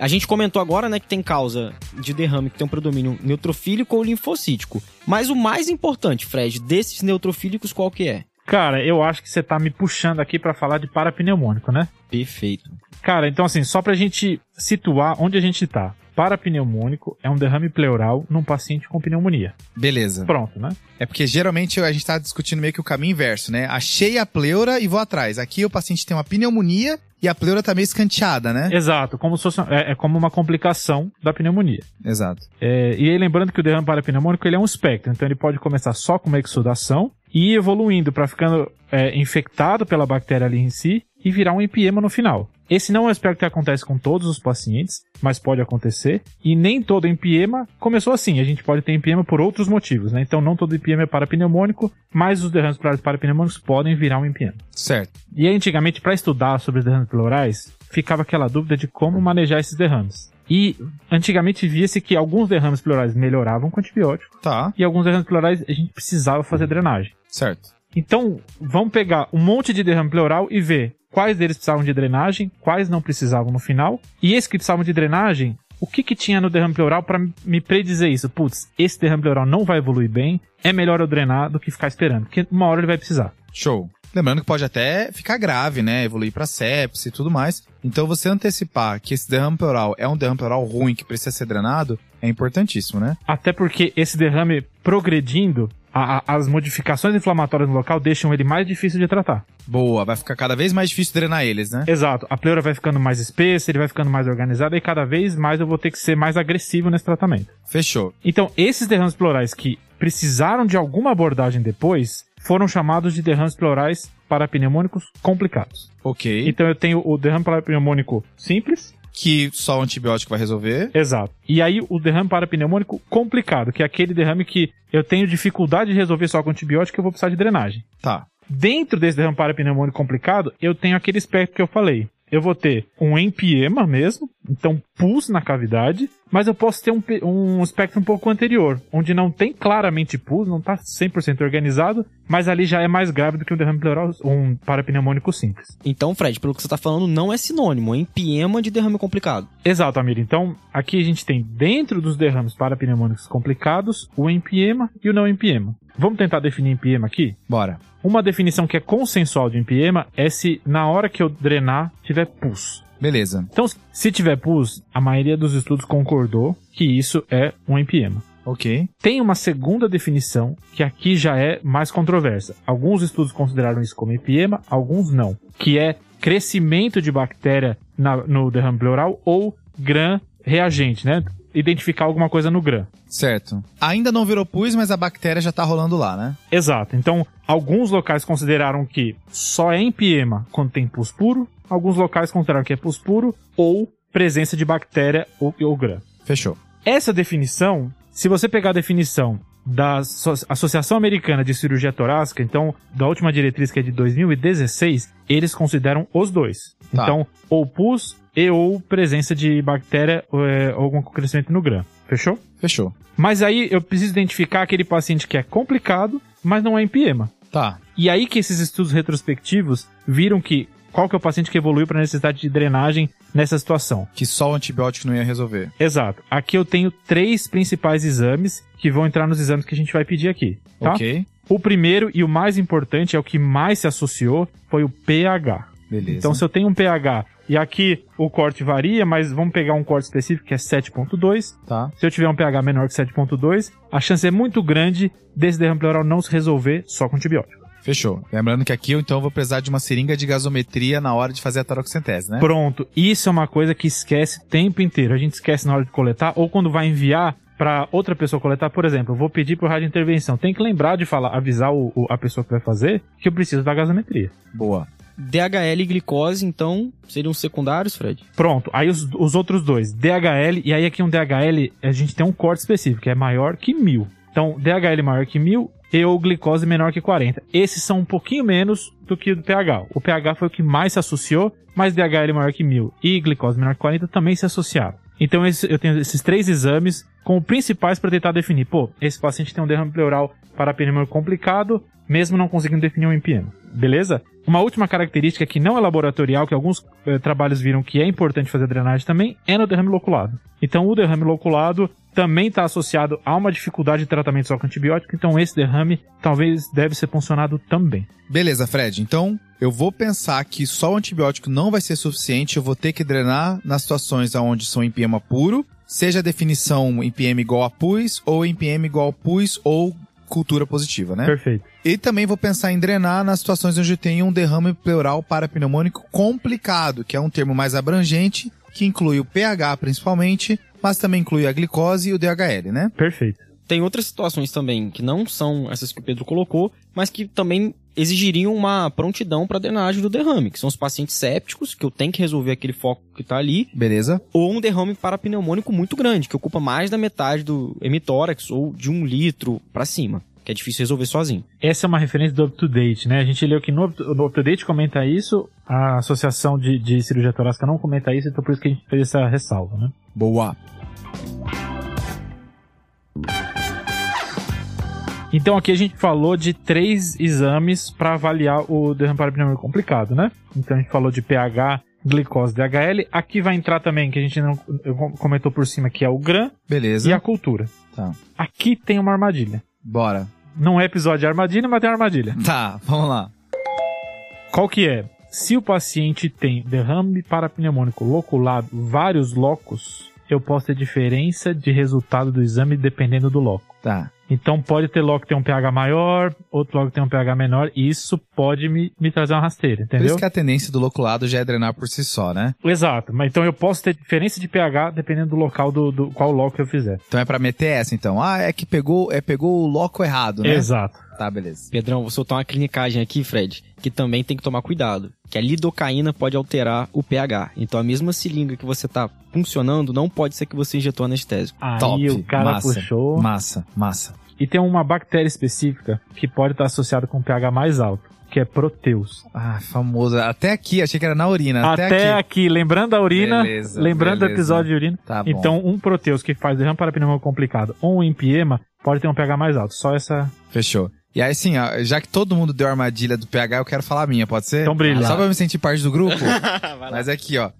C: A gente comentou agora, né, que tem causa de derrame que tem um predomínio neutrofílico ou linfocítico. Mas o mais importante, Fred, desses neutrofílicos, qual que é?
B: Cara, eu acho que você tá me puxando aqui para falar de parapneumônico, né?
C: Perfeito.
B: Cara, então assim, só pra gente situar onde a gente tá. Parapneumônico é um derrame pleural num paciente com pneumonia.
A: Beleza.
B: Pronto, né?
A: É porque geralmente a gente tá discutindo meio que o caminho inverso, né? Achei a pleura e vou atrás. Aqui o paciente tem uma pneumonia e a pleura tá meio escanteada, né?
B: Exato, como se fosse, é, é como uma complicação da pneumonia.
A: Exato.
B: É, e aí lembrando que o derrame parapneumônico ele é um espectro, então ele pode começar só com uma exudação e ir evoluindo para ficando é, infectado pela bactéria ali em si e virar um empiema no final. Esse não é um espectro que acontece com todos os pacientes, mas pode acontecer. E nem todo empiema começou assim. A gente pode ter empiema por outros motivos, né? Então não todo empiema é parapneumônico, mas os derrames pleurais parapneumônicos podem virar um empiema.
A: Certo.
B: E aí, antigamente, para estudar sobre os derrames pleurais, ficava aquela dúvida de como manejar esses derrames. E antigamente via-se que alguns derrames pleurais melhoravam com antibiótico
A: Tá.
B: e alguns derrames pleurais a gente precisava fazer drenagem.
A: Certo.
B: Então, vamos pegar um monte de derrame pleural e ver quais deles precisavam de drenagem, quais não precisavam no final. E esses que precisavam de drenagem, o que que tinha no derrame pleural para me predizer isso? Putz, esse derrame pleural não vai evoluir bem, é melhor eu drenar do que ficar esperando, porque uma hora ele vai precisar.
A: Show. Lembrando que pode até ficar grave, né? Evoluir pra sepsis e tudo mais. Então você antecipar que esse derrame pleural é um derrame pleural ruim que precisa ser drenado é importantíssimo, né?
B: Até porque esse derrame progredindo, a- a- as modificações inflamatórias no local deixam ele mais difícil de tratar.
A: Boa, vai ficar cada vez mais difícil drenar eles, né?
B: Exato, a pleura vai ficando mais espessa, ele vai ficando mais organizado e cada vez mais eu vou ter que ser mais agressivo nesse tratamento.
A: Fechou.
B: Então, esses derrames pleurais que precisaram de alguma abordagem depois foram chamados de derrames pleurais parapneumônicos complicados.
A: Ok.
B: Então, eu tenho o derrame parapneumônico simples,
A: Que só o antibiótico vai resolver.
B: exato. E aí, o derrame parapneumônico complicado, que é aquele derrame que eu tenho dificuldade de resolver só com antibiótico eu vou precisar de drenagem.
A: Tá.
B: Dentro desse derrame parapneumônico complicado, eu tenho aquele espectro que eu falei. Eu vou ter um empiema mesmo, então pus na cavidade, mas eu posso ter um, um espectro um pouco anterior, onde não tem claramente pus, não está 100% organizado, mas ali já é mais grave do que um derrame pleural, um parapneumônico simples.
C: Então, Fred, pelo que você tá falando, não é sinônimo, é empiema de derrame complicado.
B: Exato, Amir. Então, aqui a gente tem dentro dos derrames parapneumônicos complicados, o empiema e o não empiema. Vamos tentar definir empiema aqui?
A: Bora.
B: Uma definição que é consensual de empiema é se na hora que eu drenar tiver pus.
A: Beleza.
B: Então, se tiver pus, a maioria dos estudos concordou que isso é um empiema.
A: Ok.
B: Tem uma segunda definição que aqui já é mais controversa. Alguns estudos consideraram isso como empiema, alguns não. Que é crescimento de bactéria na- no derrame pleural ou gram reagente, né? Identificar alguma coisa no gram.
A: Certo. Ainda não virou pus, mas a bactéria já tá rolando lá, né?
B: Exato. Então, alguns locais consideraram que só é empiema quando tem pus puro, alguns locais consideraram que é pus puro ou presença de bactéria ou, ou gram.
A: Fechou.
B: Essa definição, se você pegar a definição da Asso- Associação Americana de Cirurgia Torácica, então, da última diretriz que é de 2016, eles consideram os dois.
A: Tá.
B: Então, ou pus e ou presença de bactéria é, ou algum crescimento no gram. Fechou?
A: Fechou.
B: Mas aí eu preciso identificar aquele paciente que é complicado, mas não é empiema.
A: Tá.
B: E aí que esses estudos retrospectivos viram que qual que é o paciente que evoluiu para necessidade de drenagem nessa situação.
A: Que só o antibiótico não ia resolver.
B: Exato. Aqui eu tenho três principais exames que vão entrar nos exames que a gente vai pedir aqui. Tá?
A: Ok.
B: O primeiro e o mais importante, é o que mais se associou, foi o pH.
A: Beleza.
B: Então, se eu tenho um pH, e aqui o corte varia, mas vamos pegar um corte específico que é 7.2.
A: Tá.
B: Se eu tiver um pH menor que 7.2, a chance é muito grande desse derrame pleural não se resolver só com antibiótico.
A: Fechou. Lembrando que aqui eu então vou precisar de uma seringa de gasometria na hora de fazer a taroxentese, né?
B: Pronto. Isso é uma coisa que esquece o tempo inteiro. A gente esquece na hora de coletar ou quando vai enviar para outra pessoa coletar, por exemplo, eu vou pedir por rádio intervenção. Tem que lembrar de falar, avisar o- o- a pessoa que vai fazer que eu preciso da gasometria.
A: Boa.
C: DHL e glicose, então, seriam secundários, Fred?
B: Pronto. Aí os, os outros dois, DHL, e aí aqui um DHL, a gente tem um corte específico, que é maior que mil. Então, DHL maior que mil e ou glicose menor que 40. Esses são um pouquinho menos do que o do pH. O pH foi o que mais se associou, mas DHL maior que 1000 e glicose menor que 40 também se associaram. Então esse, eu tenho esses três exames como principais para tentar definir, pô, esse paciente tem um derrame pleural parapneumônico complicado, mesmo não conseguindo definir um empiema. Beleza? Uma última característica que não é laboratorial, que alguns eh, trabalhos viram que é importante fazer drenagem também, é no derrame loculado. Então o derrame loculado também está associado a uma dificuldade de tratamento só com antibiótico, então esse derrame talvez deve ser funcionado também.
A: Beleza, Fred. Então, eu vou pensar que só o antibiótico não vai ser suficiente, eu vou ter que drenar nas situações onde são empiema puro, seja a definição empiema igual a pus, ou empiema igual a pus, ou cultura positiva, né?
B: Perfeito.
A: E também vou pensar em drenar nas situações onde tem um derrame pleural parapneumônico complicado, que é um termo mais abrangente, que inclui o pH principalmente, mas também inclui a glicose e o DHL, né?
B: Perfeito.
C: Tem outras situações também que não são essas que o Pedro colocou, mas que também exigiriam uma prontidão para drenagem do derrame, que são os pacientes sépticos, que eu tenho que resolver aquele foco que tá ali,
A: Beleza?
C: ou um derrame parapneumônico muito grande, que ocupa mais da metade do hemitórax ou de um litro para cima, que é difícil resolver sozinho.
B: Essa é uma referência do UpToDate, né? A gente leu que no, no UpToDate comenta isso, a Associação de, de Cirurgia Torácica não comenta isso, então por isso que a gente fez essa ressalva, né?
A: Boa.
B: Então aqui a gente falou de três exames para avaliar o derrame parapneumônico complicado, né? Então a gente falou de pH, glicose, DHL. Aqui vai entrar também, que a gente não comentou por cima, que é o GRAM
A: Beleza.
B: e a cultura.
A: Tá.
B: Aqui tem uma armadilha.
A: Bora.
B: Não é episódio de armadilha, mas tem uma armadilha.
A: Tá, vamos lá.
B: Qual que é? Se o paciente tem derrame parapneumônico loculado, vários locos, eu posso ter diferença de resultado do exame dependendo do loco.
A: Tá.
B: Então pode ter logo que tem um pH maior, outro logo que tem um pH menor, e isso pode me, me trazer uma rasteira,
A: Por
B: entendeu?
A: isso que a tendência do loculado já é drenar por si só, né?
B: Exato, mas então eu posso ter diferença de pH dependendo do local do, do qual loco eu fizer.
A: Então é pra meter essa, então. Ah, é que pegou, é, pegou o loco errado, né?
B: Exato.
A: Tá, beleza.
C: Pedrão, vou soltar uma clinicagem aqui, Fred, que também tem que tomar cuidado. Que a lidocaína pode alterar o pH. Então a mesma seringa que você tá funcionando não pode ser que você injetou anestésico.
B: Aí
A: Top.
B: o cara
A: massa,
B: puxou.
A: Massa, massa.
B: E tem uma bactéria específica que pode estar associada com pH mais alto, que é Proteus.
A: Ah, famoso. Até aqui, achei que era na urina. Até,
B: Até,
A: aqui.
B: aqui. lembrando da urina,
A: Beleza,
B: lembrando do
A: beleza.
B: episódio de urina.
A: Tá bom.
B: então, um Proteus que faz derrame parapneumônico complicado ou um empiema pode ter um pH mais alto. Só essa.
A: Fechou. E aí, assim, ó, já que todo mundo deu a armadilha do PH, eu quero falar a minha, pode ser?
B: Então brilha.
A: Só pra eu me sentir parte do grupo? Mas aqui, ó.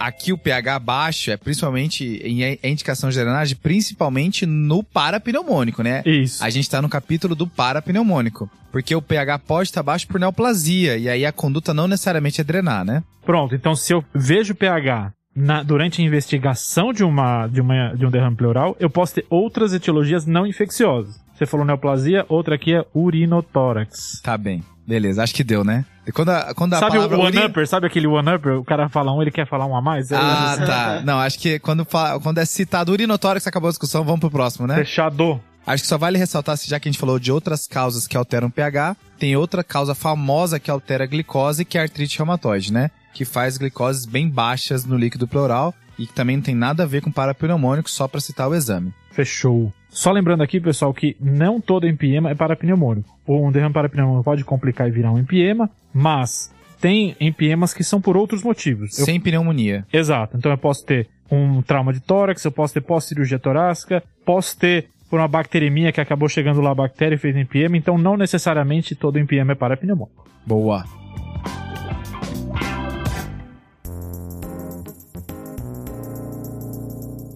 A: Aqui o pH baixo é principalmente em é indicação de drenagem, principalmente no parapneumônico, né?
B: Isso.
A: A gente tá no capítulo do parapneumônico. Porque o pH pode estar baixo por neoplasia, e aí a conduta não necessariamente é drenar, né?
B: Pronto, então se eu vejo pH na- durante a investigação de, uma, de, uma, de um derrame pleural, eu posso ter outras etiologias não infecciosas. Você falou neoplasia, outra aqui é urinotórax.
A: Tá bem. Beleza, acho que deu, né? Quando a, quando a
B: Sabe o one-upper? Sabe aquele one-upper? O cara fala um, ele quer falar um a mais? É-
A: Ah, tá. Não, acho que quando, fala, quando é citado urinotórax, acabou a discussão, vamos pro próximo, né?
B: Fechado.
A: Acho que só vale ressaltar, se já que a gente falou de outras causas que alteram o pH, tem outra causa famosa que altera a glicose, que é a artrite reumatoide, né? Que faz glicoses bem baixas no líquido pleural e que também não tem nada a ver com parapneumônico, só pra citar o exame.
B: Fechou. Só lembrando aqui, pessoal, que não todo empiema é parapneumônico. Ou um derrame parapneumônico pode complicar e virar um empiema, mas tem empiemas que são por outros motivos. Eu-
A: Sem pneumonia.
B: Exato. Então eu posso ter um trauma de tórax, eu posso ter pós-cirurgia torácica, posso ter por uma bacteremia que acabou chegando lá a bactéria e fez empiema, então não necessariamente todo empiema é parapneumônico.
A: Boa.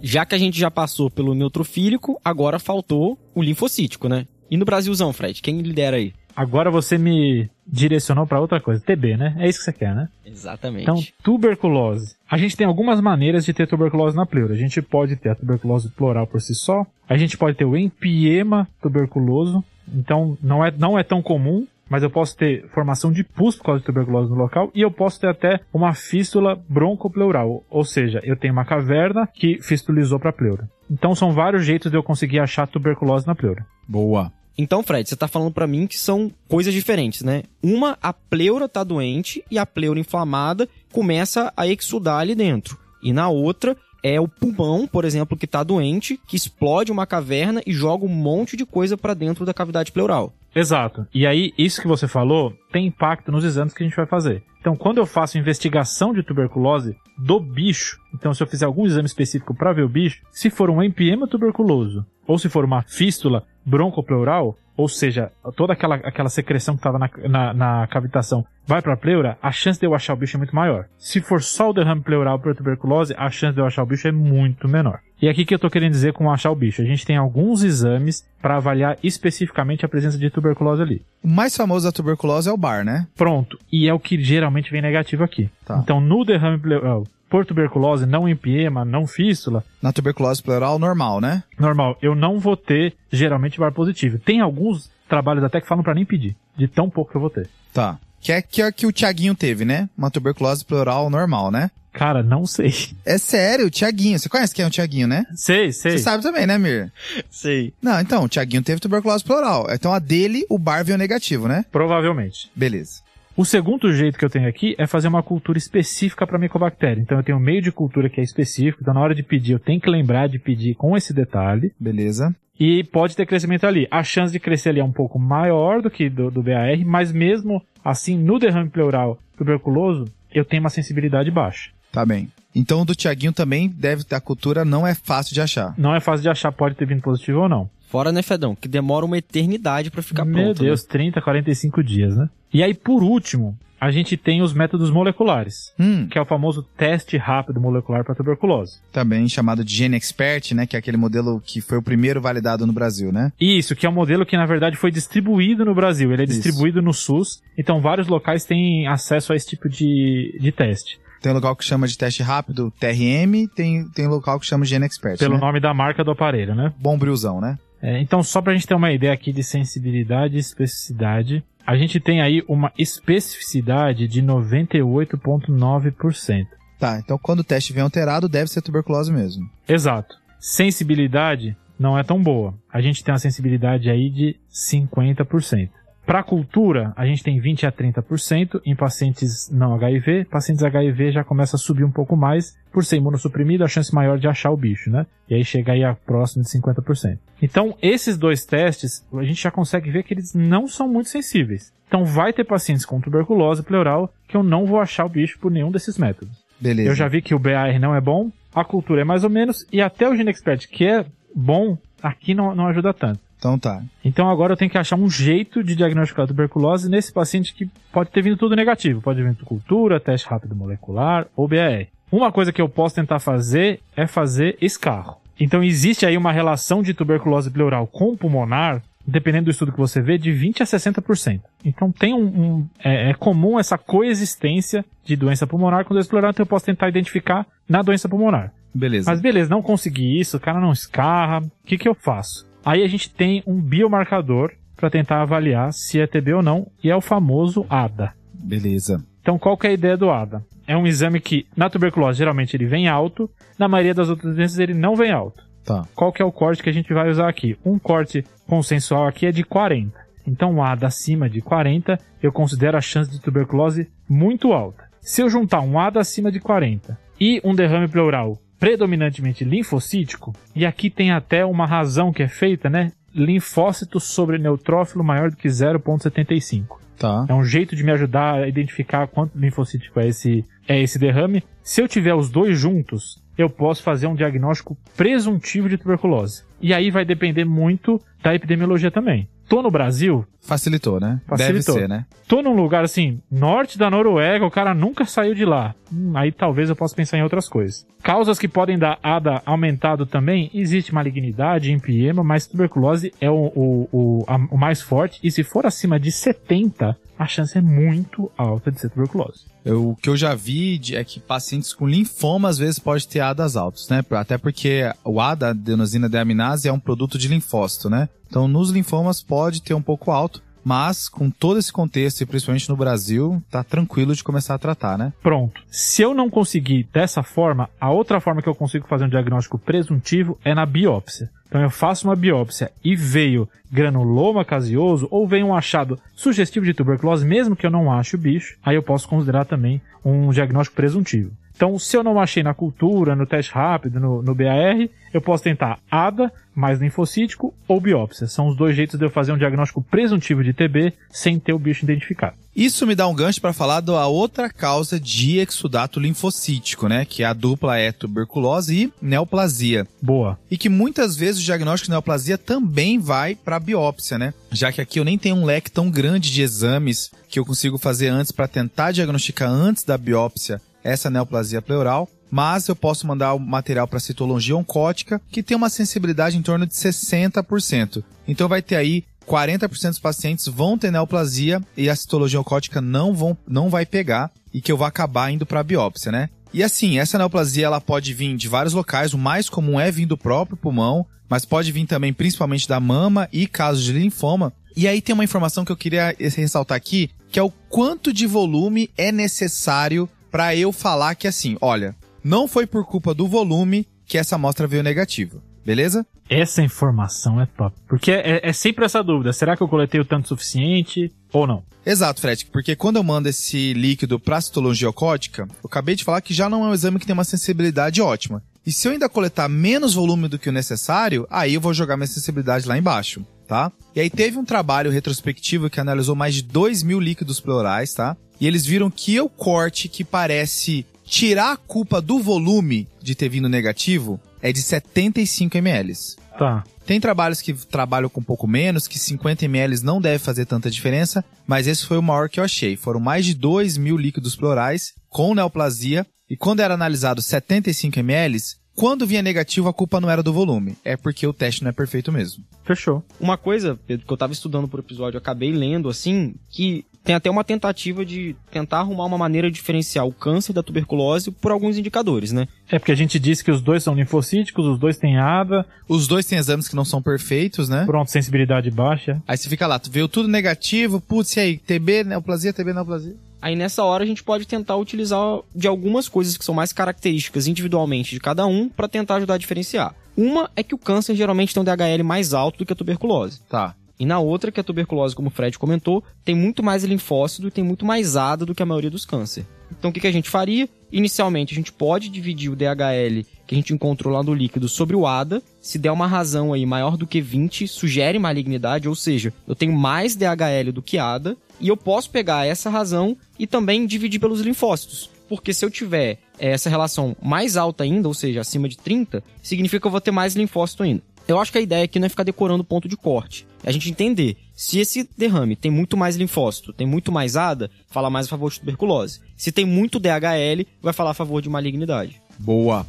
C: Já que a gente já passou pelo neutrofílico, agora faltou o linfocítico, né? E no Brasilzão, Fred, quem lidera aí?
B: Agora você me direcionou para outra coisa, TB, né? É isso que você quer, né?
C: Exatamente.
B: Então, tuberculose. A gente tem algumas maneiras de ter tuberculose na pleura. A gente pode ter a tuberculose pleural por si só. A gente pode ter o empiema tuberculoso. Então, não é, não é tão comum, mas eu posso ter formação de pus por causa de tuberculose no local. E eu posso ter até uma fístula broncopleural. Ou seja, eu tenho uma caverna que fistulizou para a pleura. Então, são vários jeitos de eu conseguir achar tuberculose na pleura.
A: Boa.
C: Então, Fred, você tá falando pra mim que são coisas diferentes, né? Uma, a pleura tá doente e a pleura inflamada começa a exudar ali dentro. E na outra, é o pulmão, por exemplo, que tá doente, que explode uma caverna e joga um monte de coisa para dentro da cavidade pleural.
B: Exato. E aí, isso que você falou tem impacto nos exames que a gente vai fazer. Então, quando eu faço investigação de tuberculose do bicho, então se eu fizer algum exame específico para ver o bicho, se for um empiema tuberculoso ou se for uma fístula broncopleural, ou seja, toda aquela, aquela secreção que estava na, na, na, cavitação vai para a pleura, a chance de eu achar o bicho é muito maior. Se for só o derrame pleural para tuberculose, a chance de eu achar o bicho é muito menor. E aqui que eu estou querendo dizer com achar o bicho. A gente tem alguns exames para avaliar especificamente a presença de tuberculose ali.
A: O mais famoso da tuberculose é o bar, né?
B: Pronto. E é o que geralmente vem negativo aqui. Tá. Então, no derrame pleural, por tuberculose, não empiema, não fístula.
A: Na tuberculose pleural, normal, né?
B: Normal. Eu não vou ter, geralmente, VAR positivo. Tem alguns trabalhos até que falam para nem pedir, de tão pouco que eu vou ter.
A: Tá. Que é que, é que o Tiaguinho teve, né? Uma tuberculose pleural normal, né?
B: Cara, não sei.
A: É sério, o Tiaguinho. Você conhece quem é o Tiaguinho, né?
B: Sei, sei.
A: Você sabe também, né, Mir?
C: Sei.
A: Não, então, o Tiaguinho teve tuberculose pleural. Então a dele, o bar veio negativo, né?
B: Provavelmente.
A: Beleza.
B: O segundo jeito que eu tenho aqui é fazer uma cultura específica para micobactéria. Então eu tenho um meio de cultura que é específico, então na hora de pedir eu tenho que lembrar de pedir com esse detalhe.
A: Beleza.
B: E pode ter crescimento ali. A chance de crescer ali é um pouco maior do que do, do BAR, mas mesmo assim, no derrame pleural tuberculoso, eu tenho uma sensibilidade baixa.
A: Tá bem. Então o do Tiaguinho também deve ter a cultura, não é fácil de achar.
B: Não é fácil de achar, pode ter vindo positivo ou não.
C: Fora, né, Fedão? Que demora uma eternidade para ficar
B: Meu
C: pronto.
B: Meu Deus,
C: né?
B: 30, 45 dias, né? E aí, por último, a gente tem os métodos moleculares,
A: hum.
B: que é o famoso teste rápido molecular para tuberculose.
A: Também chamado de Gene Expert, né? Que é aquele modelo que foi o primeiro validado no Brasil, né?
B: Isso, que é um modelo que na verdade foi distribuído no Brasil. Ele é Isso. distribuído no SUS, então vários locais têm acesso a esse tipo de, de teste.
A: Tem local que chama de teste rápido TRM, tem, tem local que chama de Gene Expert.
B: Pelo
A: né?
B: nome da marca do aparelho, né?
A: Bom brilzão, né?
B: É, então, só pra gente ter uma ideia aqui de sensibilidade e especificidade, a gente tem aí uma especificidade de 98,9%.
A: Tá, então quando o teste vem alterado, deve ser tuberculose mesmo.
B: Exato. Sensibilidade não é tão boa. A gente tem uma sensibilidade aí de 50%. Para a cultura, a gente tem 20 a 30% em pacientes não HIV. Pacientes HIV já começa a subir um pouco mais. Por ser imunossuprimido, a chance maior de achar o bicho, né? E aí chega aí a próximo de 50%. Então, esses dois testes, a gente já consegue ver que eles não são muito sensíveis. Então, vai ter pacientes com tuberculose pleural que eu não vou achar o bicho por nenhum desses métodos.
A: Beleza.
B: Eu já vi que o BAR não é bom, a cultura é mais ou menos, e até o GeneXpert, que é bom, aqui não, não ajuda tanto.
A: Então tá.
B: Então agora eu tenho que achar um jeito de diagnosticar a tuberculose nesse paciente que pode ter vindo tudo negativo. Pode vir cultura, teste rápido molecular ou BAR. Uma coisa que eu posso tentar fazer é fazer escarro. Então existe aí uma relação de tuberculose pleural com pulmonar, dependendo do estudo que você vê, de 20 a 60%. Então tem um, um é, é, comum essa coexistência de doença pulmonar com doença pleural, então eu posso tentar identificar na doença pulmonar.
A: Beleza.
B: Mas beleza, não consegui isso, o cara não escarra, o que que eu faço? Aí a gente tem um biomarcador para tentar avaliar se é TB ou não, e é o famoso ADA.
A: Beleza.
B: Então qual que é a ideia do ADA? É um exame que na tuberculose geralmente ele vem alto, na maioria das outras doenças ele não vem alto.
A: Tá.
B: Qual que é o corte que a gente vai usar aqui? Um corte consensual aqui é de 40. Então um ADA acima de 40, eu considero a chance de tuberculose muito alta. Se eu juntar um ADA acima de 40 e um derrame pleural predominantemente linfocítico, e aqui tem até uma razão que é feita, né? Linfócito sobre neutrófilo maior do que 0,75.
A: Tá.
B: É um jeito de me ajudar a identificar quanto linfocítico é esse, é esse derrame. Se eu tiver os dois juntos, eu posso fazer um diagnóstico presuntivo de tuberculose. E aí vai depender muito da epidemiologia também. Tô no Brasil.
A: Facilitou, né?
B: Facilitou.
A: Deve ser, né?
B: Tô num lugar assim, norte da Noruega, o cara nunca saiu de lá. Hum, aí talvez eu possa pensar em outras coisas. Causas que podem dar ADA aumentado também, existe malignidade, empiema, mas tuberculose é o, o, o, a, o mais forte. E se for acima de 70, a chance é muito alta de ser tuberculose.
A: Eu, o que eu já vi é que pacientes com linfoma às vezes pode ter ADAs altos, né? Até porque o ADA, adenosina deaminase, é um produto de linfócito, né? Então nos linfomas pode ter um pouco alto, mas com todo esse contexto e principalmente no Brasil, tá tranquilo de começar a tratar, né?
B: Pronto. Se eu não conseguir dessa forma, a outra forma que eu consigo fazer um diagnóstico presuntivo é na biópsia. Então eu faço uma biópsia e veio granuloma caseoso ou veio um achado sugestivo de tuberculose, mesmo que eu não ache o bicho, aí eu posso considerar também um diagnóstico presuntivo. Então, se eu não achei na cultura, no teste rápido, no, no BAR, eu posso tentar ADA, mais linfocítico ou biópsia. São os dois jeitos de eu fazer um diagnóstico presuntivo de TB sem ter o bicho identificado.
A: Isso me dá um gancho para falar da outra causa de exudato linfocítico, né? Que é a dupla é tuberculose e neoplasia.
B: Boa.
A: E que muitas vezes o diagnóstico de neoplasia também vai para biópsia, né? Já que aqui eu nem tenho um leque tão grande de exames que eu consigo fazer antes para tentar diagnosticar antes da biópsia essa neoplasia pleural, mas eu posso mandar o material para citologia oncótica, que tem uma sensibilidade em torno de 60%. Então vai ter aí 40% dos pacientes vão ter neoplasia e a citologia oncótica não, vão, não vai pegar e que eu vou acabar indo para biópsia, né? E assim, essa neoplasia ela pode vir de vários locais, o mais comum é vir do próprio pulmão, mas pode vir também principalmente da mama e casos de linfoma. E aí tem uma informação que eu queria ressaltar aqui, que é o quanto de volume é necessário para eu falar que assim, olha, não foi por culpa do volume que essa amostra veio negativa. Beleza?
B: Essa informação é top. Porque é, é, sempre essa dúvida: será que eu coletei o tanto suficiente ou não?
A: Exato, Fred, porque quando eu mando esse líquido para citologia ocótica, eu acabei de falar que já não é um exame que tem uma sensibilidade ótima. E se eu ainda coletar menos volume do que o necessário, aí eu vou jogar minha sensibilidade lá embaixo, tá? E aí teve um trabalho retrospectivo que analisou mais de 2 mil líquidos pleurais, tá? E eles viram que o corte que parece tirar a culpa do volume de ter vindo negativo é de 75 ml.
B: Tá.
A: Tem trabalhos que trabalham com um pouco menos, que 50 ml não deve fazer tanta diferença, mas esse foi o maior que eu achei. Foram mais de 2 mil líquidos pleurais com neoplasia, e quando era analisado 75 ml, quando vinha negativo, a culpa não era do volume, é porque o teste não é perfeito mesmo.
B: Fechou.
C: Uma coisa, Pedro, que eu tava estudando por episódio, eu acabei lendo assim, que tem até uma tentativa de tentar arrumar uma maneira de diferenciar o câncer da tuberculose por alguns indicadores, né?
B: É porque a gente disse que os dois são linfocíticos, os dois têm ADA.
A: Os dois têm exames que não são perfeitos, né?
B: Pronto, sensibilidade baixa.
A: Aí você fica lá, tu veio tudo negativo, putz, e aí, TB, neoplasia, TB, neoplasia.
C: Aí nessa hora a gente pode tentar utilizar de algumas coisas que são mais características individualmente de cada um para tentar ajudar a diferenciar. Uma é que o câncer geralmente tem um DHL mais alto do que a tuberculose.
A: Tá.
C: E na outra, que é a tuberculose, como o Fred comentou, tem muito mais linfócito e tem muito mais ADA do que a maioria dos câncer. Então o que, que a gente faria? Inicialmente a gente pode dividir o DHL que a gente encontrou lá no líquido sobre o ADA. Se der uma razão aí maior do que 20, sugere malignidade, ou seja, eu tenho mais DHL do que ADA, e eu posso pegar essa razão e também dividir pelos linfócitos. Porque se eu tiver essa relação mais alta ainda, ou seja, acima de 30, significa que eu vou ter mais linfócito ainda. Eu acho que a ideia aqui não é ficar decorando ponto de corte. É a gente entender se esse derrame tem muito mais linfócito, tem muito mais ADA, fala mais a favor de tuberculose. Se tem muito DHL, vai falar a favor de malignidade.
A: Boa.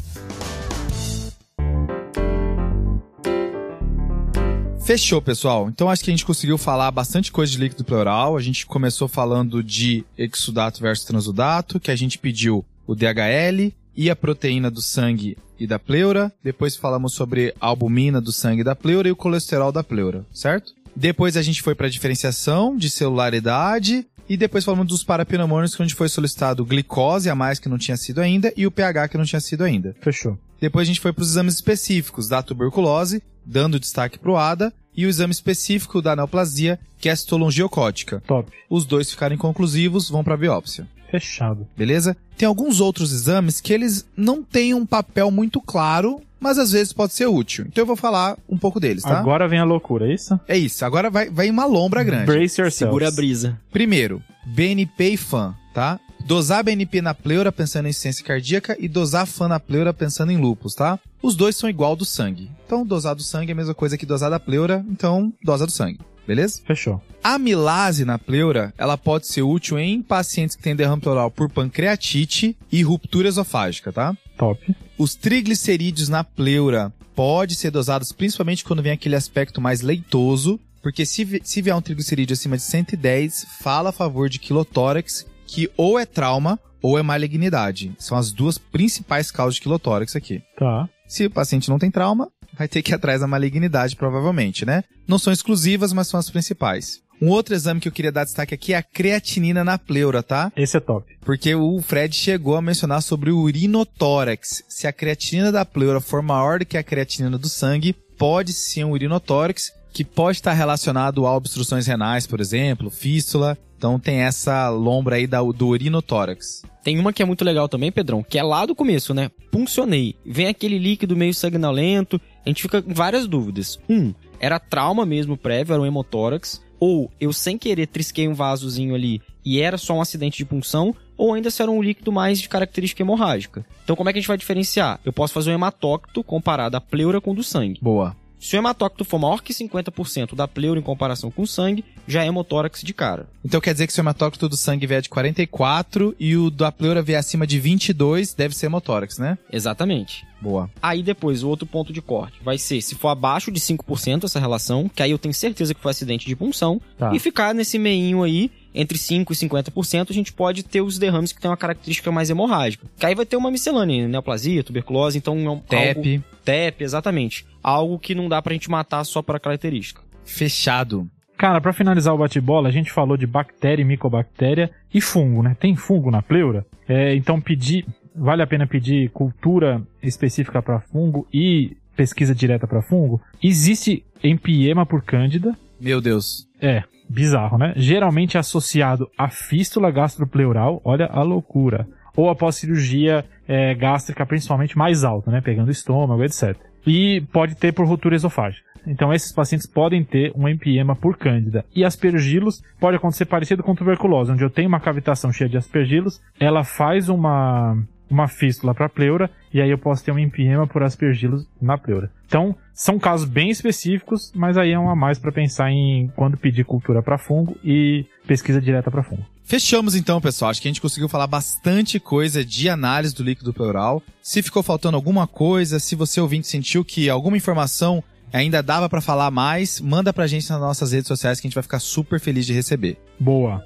A: Fechou, pessoal. Então acho que a gente conseguiu falar bastante coisa de líquido pleural. A gente começou falando de exudato versus transudato, que a gente pediu o DHL e a proteína do sangue e da pleura. Depois falamos sobre a albumina do sangue da pleura e o colesterol da pleura, certo? Depois a gente foi para a diferenciação de celularidade e depois falamos dos parapneumônios, onde foi solicitado glicose a mais que não tinha sido ainda e o pH que não tinha sido ainda.
B: Fechou.
A: Depois a gente foi para os exames específicos da tuberculose, dando destaque para o ADA, e o exame específico da neoplasia, que é a citologia ocótica.
B: Top.
A: Os dois ficarem conclusivos, vão para a biópsia.
B: Fechado.
A: Beleza? Tem alguns outros exames que eles não têm um papel muito claro, mas às vezes pode ser útil. Então eu vou falar um pouco deles, tá?
B: Agora vem a loucura, é isso?
A: É isso. Agora vai, vai uma lombra grande.
B: Brace yourselves.
C: Segura a brisa.
A: Primeiro, BNP e FAN, tá? Dosar BNP na pleura pensando em insuficiência cardíaca e dosar FAN na pleura pensando em lupus, tá? Os dois são igual do sangue. Então, dosar do sangue é a mesma coisa que dosar da pleura, então dosa do sangue. Beleza?
B: Fechou.
A: A amilase na pleura, ela pode ser útil em pacientes que têm derrame pleural por pancreatite e ruptura esofágica, tá?
B: Top.
A: Os triglicerídeos na pleura pode ser dosados principalmente quando vem aquele aspecto mais leitoso, porque se, se vier um triglicerídeo acima de 110, fala a favor de quilotórax, que ou é trauma ou é malignidade. São as duas principais causas de quilotórax aqui.
B: Tá.
A: Se o paciente não tem trauma, vai ter que ir atrás da malignidade, provavelmente, né? Não são exclusivas, mas são as principais. Um outro exame que eu queria dar destaque aqui é a creatinina na pleura, tá?
B: Esse é top.
A: Porque o Fred chegou a mencionar sobre o urinotórax. Se a creatinina da pleura for maior do que a creatinina do sangue, pode ser um urinotórax, que pode estar relacionado a obstruções renais, por exemplo, fístula. Então tem essa lombra aí da, do urinotórax.
C: Tem uma que é muito legal também, Pedrão, que é lá do começo, né? Puncionei. Vem aquele líquido meio sanguinolento, a gente fica com várias dúvidas. Um, era trauma mesmo prévio, era um hemotórax, ou eu sem querer trisquei um vasozinho ali e era só um acidente de punção, ou ainda se era um líquido mais de característica hemorrágica. Então como é que a gente vai diferenciar? Eu posso fazer um hematócito comparado à pleura com o do sangue.
A: Boa.
C: Se o hematócito for maior que 50% da pleura em comparação com o sangue, já é hemotórax de cara.
A: Então quer dizer que se o hematócrito do sangue vier de 44 e o da pleura vier acima de 22, deve ser hemotórax, né?
C: Exatamente.
A: Boa.
C: Aí depois, o outro ponto de corte vai ser se for abaixo de 5% essa relação, que aí eu tenho certeza que foi acidente de punção,
B: Tá.
C: e ficar nesse meinho aí, entre 5% e 50%, a gente pode ter os derrames que tem uma característica mais hemorrágica. Que aí vai ter uma miscelânea, neoplasia, tuberculose, então é um, algo-
A: TEP.
C: TEP, exatamente. Algo que não dá pra gente matar só para característica.
A: Fechado.
B: Cara, pra finalizar o bate-bola, a gente falou de bactéria e micobactéria e fungo, né? Tem fungo na pleura? É, então pedir, vale a pena pedir cultura específica para fungo e pesquisa direta para fungo? Existe empiema por cândida,
A: Meu Deus.
B: é, bizarro, né? Geralmente associado à fístula gastropleural, olha a loucura. Ou após cirurgia é, gástrica, principalmente mais alta, né? Pegando estômago, etc. E pode ter por ruptura esofágica. Então esses pacientes podem ter um empiema por cândida. E aspergilos pode acontecer parecido com tuberculose, onde eu tenho uma cavitação cheia de aspergilos, ela faz uma uma fístula para pleura e aí eu posso ter um empiema por aspergilos na pleura. Então, são casos bem específicos, mas aí é um a mais para pensar em quando pedir cultura para fungo e pesquisa direta para fungo.
A: Fechamos então, pessoal. Acho que a gente conseguiu falar bastante coisa de análise do líquido pleural. Se ficou faltando alguma coisa, se você ouvinte sentiu que alguma informação ainda dava pra falar mais, manda pra gente nas nossas redes sociais que a gente vai ficar super feliz de receber.
B: Boa.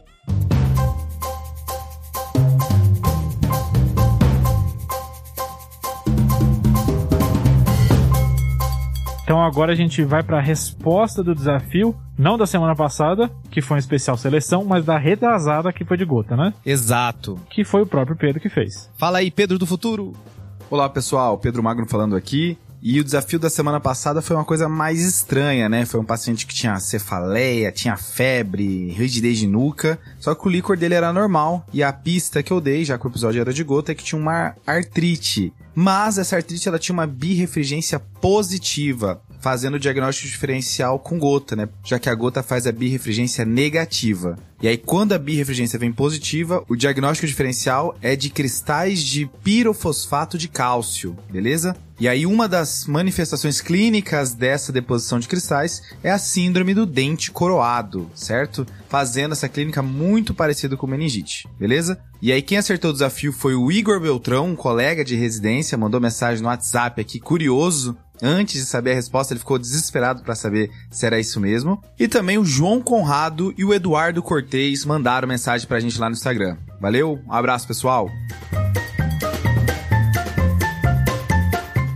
B: Então agora a gente vai para a resposta do desafio, não da semana passada, que foi um especial seleção, mas da retrasada que foi de gota, né?
A: Exato.
B: Que foi o próprio Pedro que fez.
A: Fala aí, Pedro do futuro.
D: Olá pessoal, Pedro Magno falando aqui. E o desafio da semana passada foi uma coisa mais estranha, né? Foi um paciente que tinha cefaleia, tinha febre, rigidez de nuca, só que o líquor dele era normal. E a pista que eu dei, já que o episódio era de gota, é que tinha uma artrite. Mas essa artrite ela tinha uma birrefringência positiva, fazendo o diagnóstico diferencial com gota, né? Já que a gota faz a birrefringência negativa. E aí, quando a birrefringência vem positiva, o diagnóstico diferencial é de cristais de pirofosfato de cálcio, beleza? E aí, uma das manifestações clínicas dessa deposição de cristais é a síndrome do dente coroado, certo? Fazendo essa clínica muito parecida com meningite, beleza? E aí, quem acertou o desafio foi o Igor Beltrão, um colega de residência, mandou mensagem no WhatsApp aqui, curioso, Antes de saber a resposta, ele ficou desesperado para saber se era isso mesmo. E também o João Conrado e o Eduardo Cortez mandaram mensagem pra gente lá no Instagram. Valeu, um abraço pessoal.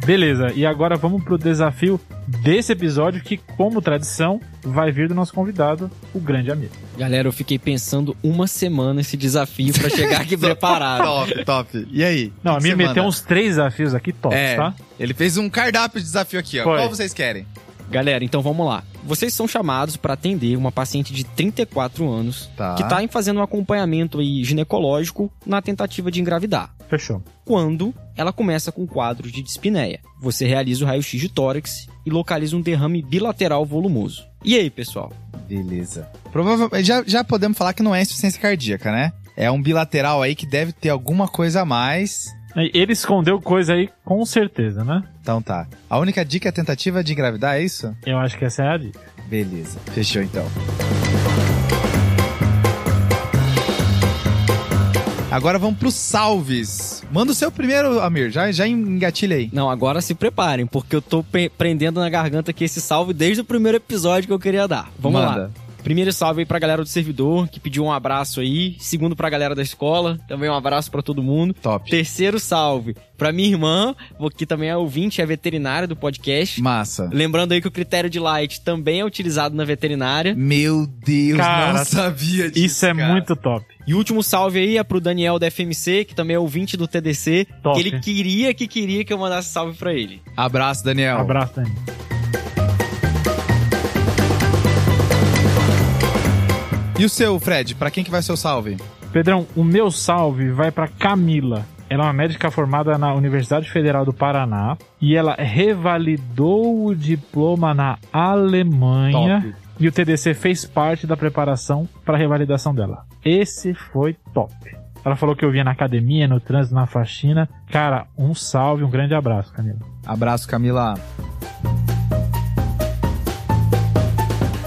B: Beleza, e agora vamos pro desafio desse episódio que, como tradição, vai vir do nosso convidado, o grande amigo.
C: Galera, eu fiquei pensando uma semana esse desafio pra chegar aqui preparado.
A: Top, top. E aí?
B: Não, a
A: você
B: meteu uns três desafios aqui tops,
A: É,
B: tá?
A: ele fez um cardápio de desafio aqui, ó.
B: Foi.
A: Qual vocês querem?
C: Galera, então vamos lá. Vocês são chamados para atender uma paciente de 34 anos
A: Tá.
C: que tá em fazendo um acompanhamento aí ginecológico na tentativa de engravidar.
B: Fechou.
C: Quando ela começa com quadros de dispneia, você realiza o raio-x de tórax e localiza um derrame bilateral volumoso. E aí, pessoal?
A: Beleza. Provavelmente, já, já podemos falar que não é insuficiência cardíaca, né? É um bilateral aí que deve ter alguma coisa a mais.
B: Ele escondeu coisa aí com certeza, né?
A: Então tá. A única dica é a tentativa de engravidar, é isso?
B: Eu acho que essa é a dica.
A: Beleza. Fechou então. Agora vamos pros salves. Manda o seu primeiro, Amir. Já, já engatilha aí.
C: Não, agora se preparem, porque eu tô prendendo na garganta aqui esse salve desde o primeiro episódio que eu queria dar. Vamos
A: Manda.
C: lá. Primeiro salve aí pra galera do servidor, que pediu um abraço aí. Segundo pra galera da escola, também um abraço pra todo mundo.
A: Top.
C: Terceiro salve pra minha irmã, que também é ouvinte, é veterinária do podcast.
A: Massa.
C: Lembrando aí que o critério de light também é utilizado na veterinária.
A: Meu Deus,
B: Cara,
A: não sabia disso.
B: Isso é
A: cara.
B: muito top.
C: E o último salve aí é pro Daniel da FMC, que também é ouvinte do TDC.
B: Top.
C: Que ele queria que queria que eu mandasse salve pra ele.
A: Abraço, Daniel.
B: Abraço, Dani.
A: E o seu, Fred? Pra quem que vai ser o salve?
B: Pedrão, o meu salve vai pra Camila. Ela é uma médica formada na Universidade Federal do Paraná e ela revalidou o diploma na Alemanha
A: Top.
B: e o TDC fez parte da preparação para a revalidação dela. Esse foi top. Ela falou que eu via na academia, no trânsito, na faxina. Cara, um salve, um grande abraço, Camila.
A: Abraço, Camila.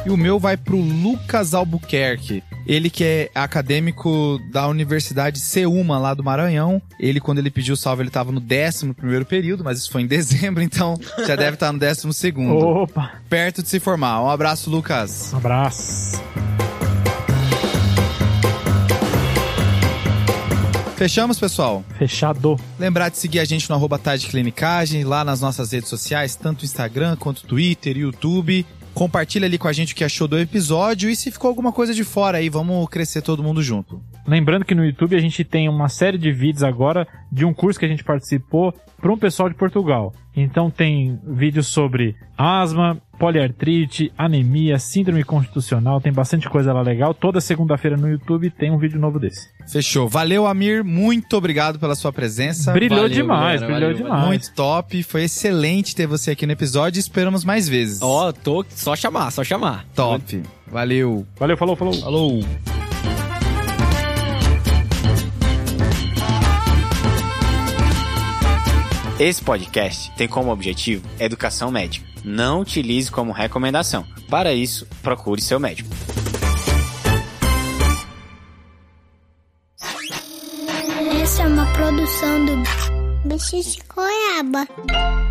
A: E o meu vai pro Lucas Albuquerque. Ele que é acadêmico da Universidade C1 lá do Maranhão. Ele, quando ele pediu salve, ele tava no 11 primeiro período, mas isso foi em dezembro, então já deve estar no 12 segundo.
B: Opa,
A: Perto de se formar. Um abraço, Lucas.
B: um abraço.
A: Fechamos, pessoal?
B: Fechado.
A: Lembrar de seguir a gente no arroba Clinicagem, lá nas nossas redes sociais, tanto Instagram quanto Twitter e YouTube. Compartilha ali com a gente o que achou do episódio e se ficou alguma coisa de fora aí, vamos crescer todo mundo junto.
B: Lembrando que no YouTube a gente tem uma série de vídeos agora de um curso que a gente participou para um pessoal de Portugal. Então tem vídeos sobre asma, poliartrite, anemia, síndrome constitucional, tem bastante coisa lá legal. Toda segunda-feira no YouTube tem um vídeo novo desse.
A: Fechou. Valeu, Amir. Muito obrigado pela sua presença.
B: brilhou
C: valeu,
B: demais,
C: galera,
B: brilhou
C: valeu,
B: demais.
A: Muito top. Foi excelente ter você aqui no episódio. Esperamos mais vezes.
C: Ó, tô só chamar, só chamar.
A: Top. Valeu.
B: Valeu, falou, falou.
A: Falou.
E: Esse podcast tem como objetivo educação médica. Não utilize como recomendação. Para isso, procure seu médico.
F: Essa é uma produção do Bicho de Goiaba.